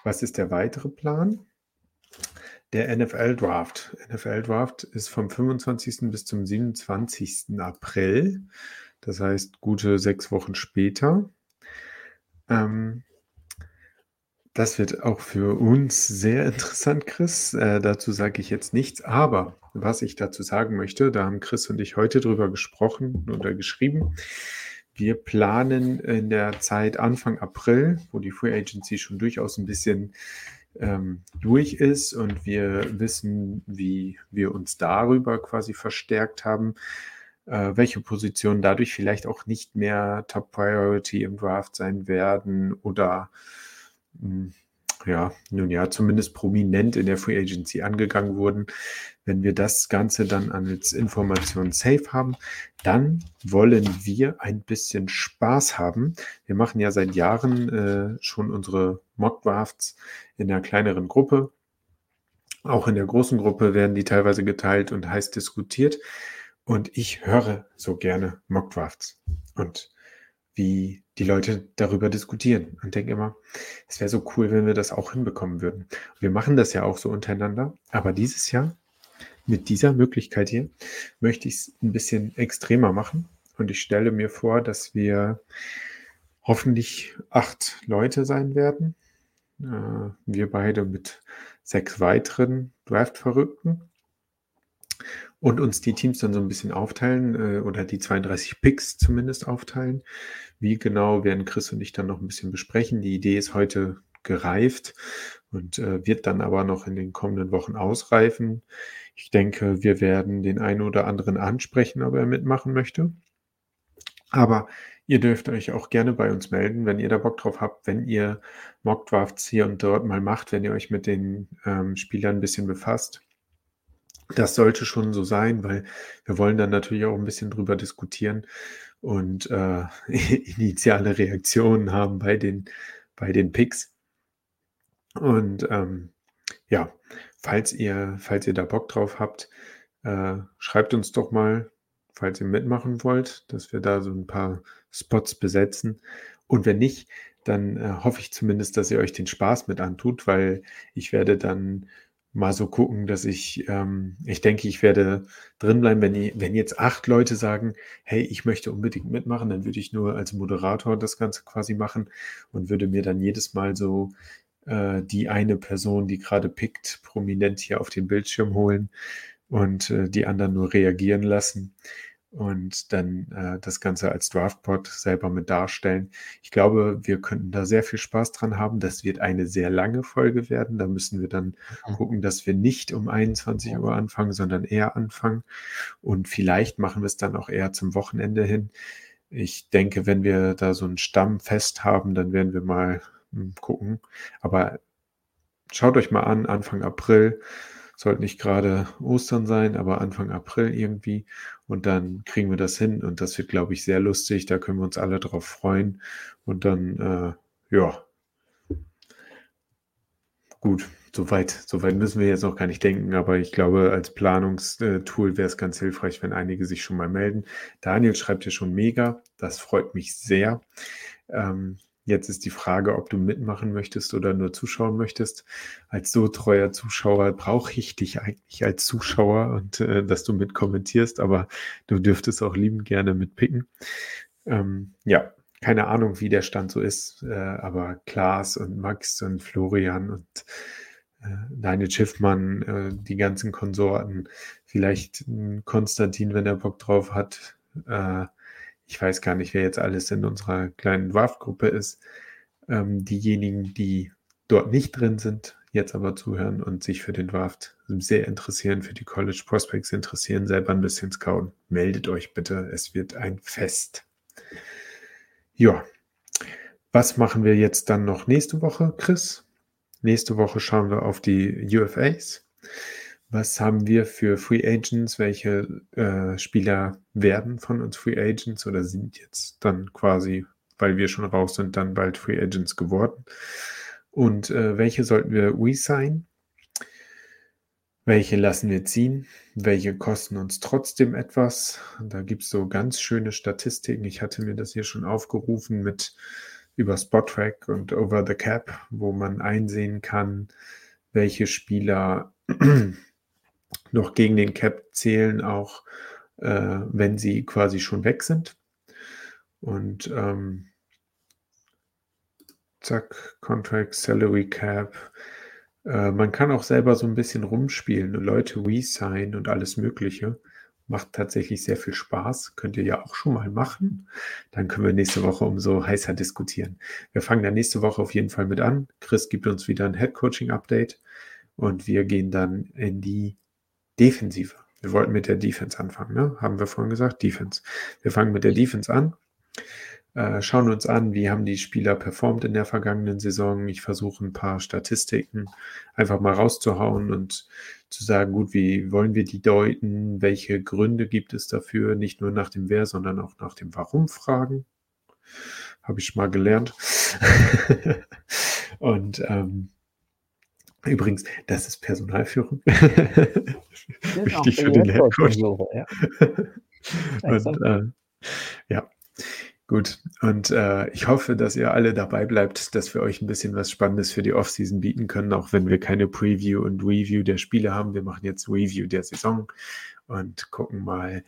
was ist der weitere Plan? Der NFL-Draft. NFL-Draft ist vom 25. bis zum 27. April. Das heißt, gute sechs Wochen später. Ähm, das wird auch für uns sehr interessant, Chris. Äh, dazu sage ich jetzt nichts. Aber was ich dazu sagen möchte, da haben Chris und ich heute drüber gesprochen oder geschrieben. Wir planen in der Zeit Anfang April, wo die Free Agency schon durchaus ein bisschen ähm, durch ist und wir wissen, wie wir uns darüber quasi verstärkt haben, äh, welche Positionen dadurch vielleicht auch nicht mehr Top Priority im Draft sein werden oder mh, hm, ja, nun ja, zumindest prominent in der Free Agency angegangen wurden. Wenn wir das Ganze dann als Information safe haben, dann wollen wir ein bisschen Spaß haben. Wir machen ja seit Jahren äh, schon unsere Mock Drafts in einer kleineren Gruppe. Auch in der großen Gruppe werden die teilweise geteilt und heiß diskutiert. Und ich höre so gerne Mock Drafts. Und wie die Leute darüber diskutieren und denke immer, es wäre so cool, wenn wir das auch hinbekommen würden. Wir machen das ja auch so untereinander, aber dieses Jahr mit dieser Möglichkeit hier möchte ich es ein bisschen extremer machen und ich stelle mir vor, dass wir hoffentlich acht Leute sein werden. Äh, wir beide mit sechs weiteren Draft-Verrückten und uns die Teams dann so ein bisschen aufteilen äh, oder die 32 Picks zumindest aufteilen. Wie genau werden Chris und ich dann noch ein bisschen besprechen. Die Idee ist heute gereift und äh, wird dann aber noch in den kommenden Wochen ausreifen. Ich denke, wir werden den einen oder anderen ansprechen, ob er mitmachen möchte. Aber ihr dürft euch auch gerne bei uns melden, wenn ihr da Bock drauf habt, wenn ihr Mockdrafts hier und dort mal macht, wenn ihr euch mit den ähm, Spielern ein bisschen befasst. Das sollte schon so sein, weil wir wollen dann natürlich auch ein bisschen drüber diskutieren und äh, initiale Reaktionen haben bei den, bei den Picks. Und ähm, ja, falls ihr, falls ihr da Bock drauf habt, äh, schreibt uns doch mal, falls ihr mitmachen wollt, dass wir da so ein paar Spots besetzen. Und wenn nicht, dann äh, hoffe ich zumindest, dass ihr euch den Spaß mit antut, weil ich werde dann mal so gucken, dass ich, ähm, ich denke, ich werde drinbleiben, wenn, ich, wenn jetzt acht Leute sagen, hey, ich möchte unbedingt mitmachen, dann würde ich nur als Moderator das Ganze quasi machen und würde mir dann jedes Mal so äh, die eine Person, die gerade pickt, prominent hier auf den Bildschirm holen und äh, die anderen nur reagieren lassen und dann äh, das Ganze als Draftpod selber mit darstellen. Ich glaube, wir könnten da sehr viel Spaß dran haben. Das wird eine sehr lange Folge werden. Da müssen wir dann mhm. gucken, dass wir nicht um 21 Uhr anfangen, sondern eher anfangen. Und vielleicht machen wir es dann auch eher zum Wochenende hin. Ich denke, wenn wir da so ein Stammfest haben, dann werden wir mal gucken. Aber schaut euch mal an, Anfang April sollte nicht gerade Ostern sein, aber Anfang April irgendwie. Und dann kriegen wir das hin. Und das wird, glaube ich, sehr lustig. Da können wir uns alle drauf freuen. Und dann, äh, ja. Gut, soweit, soweit müssen wir jetzt noch gar nicht denken, aber ich glaube, als Planungstool wäre es ganz hilfreich, wenn einige sich schon mal melden. Daniel schreibt ja schon mega, das freut mich sehr. Ähm, Jetzt ist die Frage, ob du mitmachen möchtest oder nur zuschauen möchtest. Als so treuer Zuschauer brauche ich dich eigentlich als Zuschauer und äh, dass du mitkommentierst, aber du dürftest auch lieben gerne mitpicken. Ähm, ja, keine Ahnung, wie der Stand so ist, äh, aber Klaas und Max und Florian und äh, Deine Schiffmann, äh, die ganzen Konsorten, vielleicht Konstantin, wenn er Bock drauf hat, äh, ich weiß gar nicht, wer jetzt alles in unserer kleinen WAF-Gruppe ist, ähm, diejenigen, die dort nicht drin sind, jetzt aber zuhören und sich für den Draft sehr interessieren, für die College Prospects interessieren, selber ein bisschen scouten, meldet euch bitte. Es wird ein Fest. Ja, was machen wir jetzt dann noch nächste Woche, Chris? Nächste Woche schauen wir auf die UFAs. Was haben wir für Free Agents? Welche äh, Spieler werden von uns Free Agents oder sind jetzt dann quasi, weil wir schon raus sind, dann bald Free Agents geworden? Und äh, welche sollten wir resign? Welche lassen wir ziehen? Welche kosten uns trotzdem etwas? Da gibt es so ganz schöne Statistiken. Ich hatte mir das hier schon aufgerufen mit über Spottrack und Over the Cap, wo man einsehen kann, welche Spieler noch gegen den Cap zählen, auch äh, wenn sie quasi schon weg sind. Und ähm, zack, Contract, Salary Cap. Äh, man kann auch selber so ein bisschen rumspielen und Leute resign und alles Mögliche. Macht tatsächlich sehr viel Spaß. Könnt ihr ja auch schon mal machen. Dann können wir nächste Woche umso heißer diskutieren. Wir fangen dann nächste Woche auf jeden Fall mit an. Chris gibt uns wieder ein Head Coaching Update und wir gehen dann in die Defensive. Wir wollten mit der Defense anfangen, ne? haben wir vorhin gesagt, Defense. Wir fangen mit der Defense an, äh, schauen uns an, wie haben die Spieler performt in der vergangenen Saison. Ich versuche ein paar Statistiken einfach mal rauszuhauen und zu sagen, gut, wie wollen wir die deuten? Welche Gründe gibt es dafür? Nicht nur nach dem Wer, sondern auch nach dem Warum fragen. Habe ich mal gelernt. und ähm, Übrigens, das ist Personalführung. Wichtig für den Headcoach. Ja. Und äh, ja, gut. Und äh, ich hoffe, dass ihr alle dabei bleibt, dass wir euch ein bisschen was Spannendes für die Offseason bieten können, auch wenn wir keine Preview und Review der Spiele haben. Wir machen jetzt Review der Saison und gucken mal,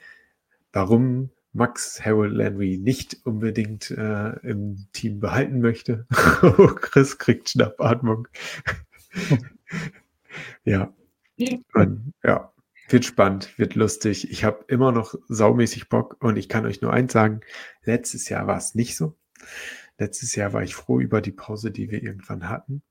warum Max Harold Landry nicht unbedingt äh, im Team behalten möchte. Chris kriegt Schnappatmung. ja. Und, ja, wird spannend, wird lustig. Ich habe immer noch saumäßig Bock und ich kann euch nur eins sagen, letztes Jahr war es nicht so. Letztes Jahr war ich froh über die Pause, die wir irgendwann hatten.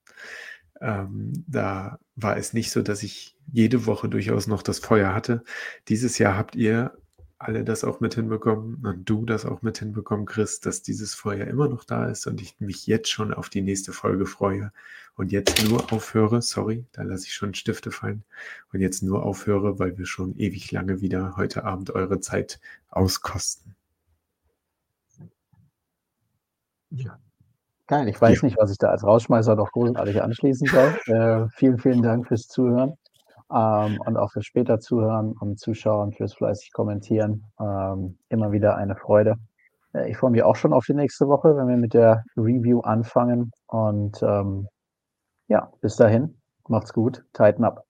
Ähm, da war es nicht so, dass ich jede Woche durchaus noch das Feuer hatte. Dieses Jahr habt ihr alle das auch mit hinbekommen und du das auch mit hinbekommen, Chris, dass dieses Feuer immer noch da ist und ich mich jetzt schon auf die nächste Folge freue und jetzt nur aufhöre, sorry, da lasse ich schon Stifte fallen und jetzt nur aufhöre, weil wir schon ewig lange wieder heute Abend eure Zeit auskosten. Ja. Geil, ich weiß ja. nicht, was ich da als Rausschmeißer noch großartig anschließen soll. Äh, vielen, vielen Dank fürs Zuhören. ähm, und auch fürs später Zuhören und Zuschauen, fürs fleißig Kommentieren. Ähm, immer wieder eine Freude. Äh, ich freue mich auch schon auf die nächste Woche, wenn wir mit der Review anfangen. Und ähm, ja, bis dahin, macht's gut, tighten up.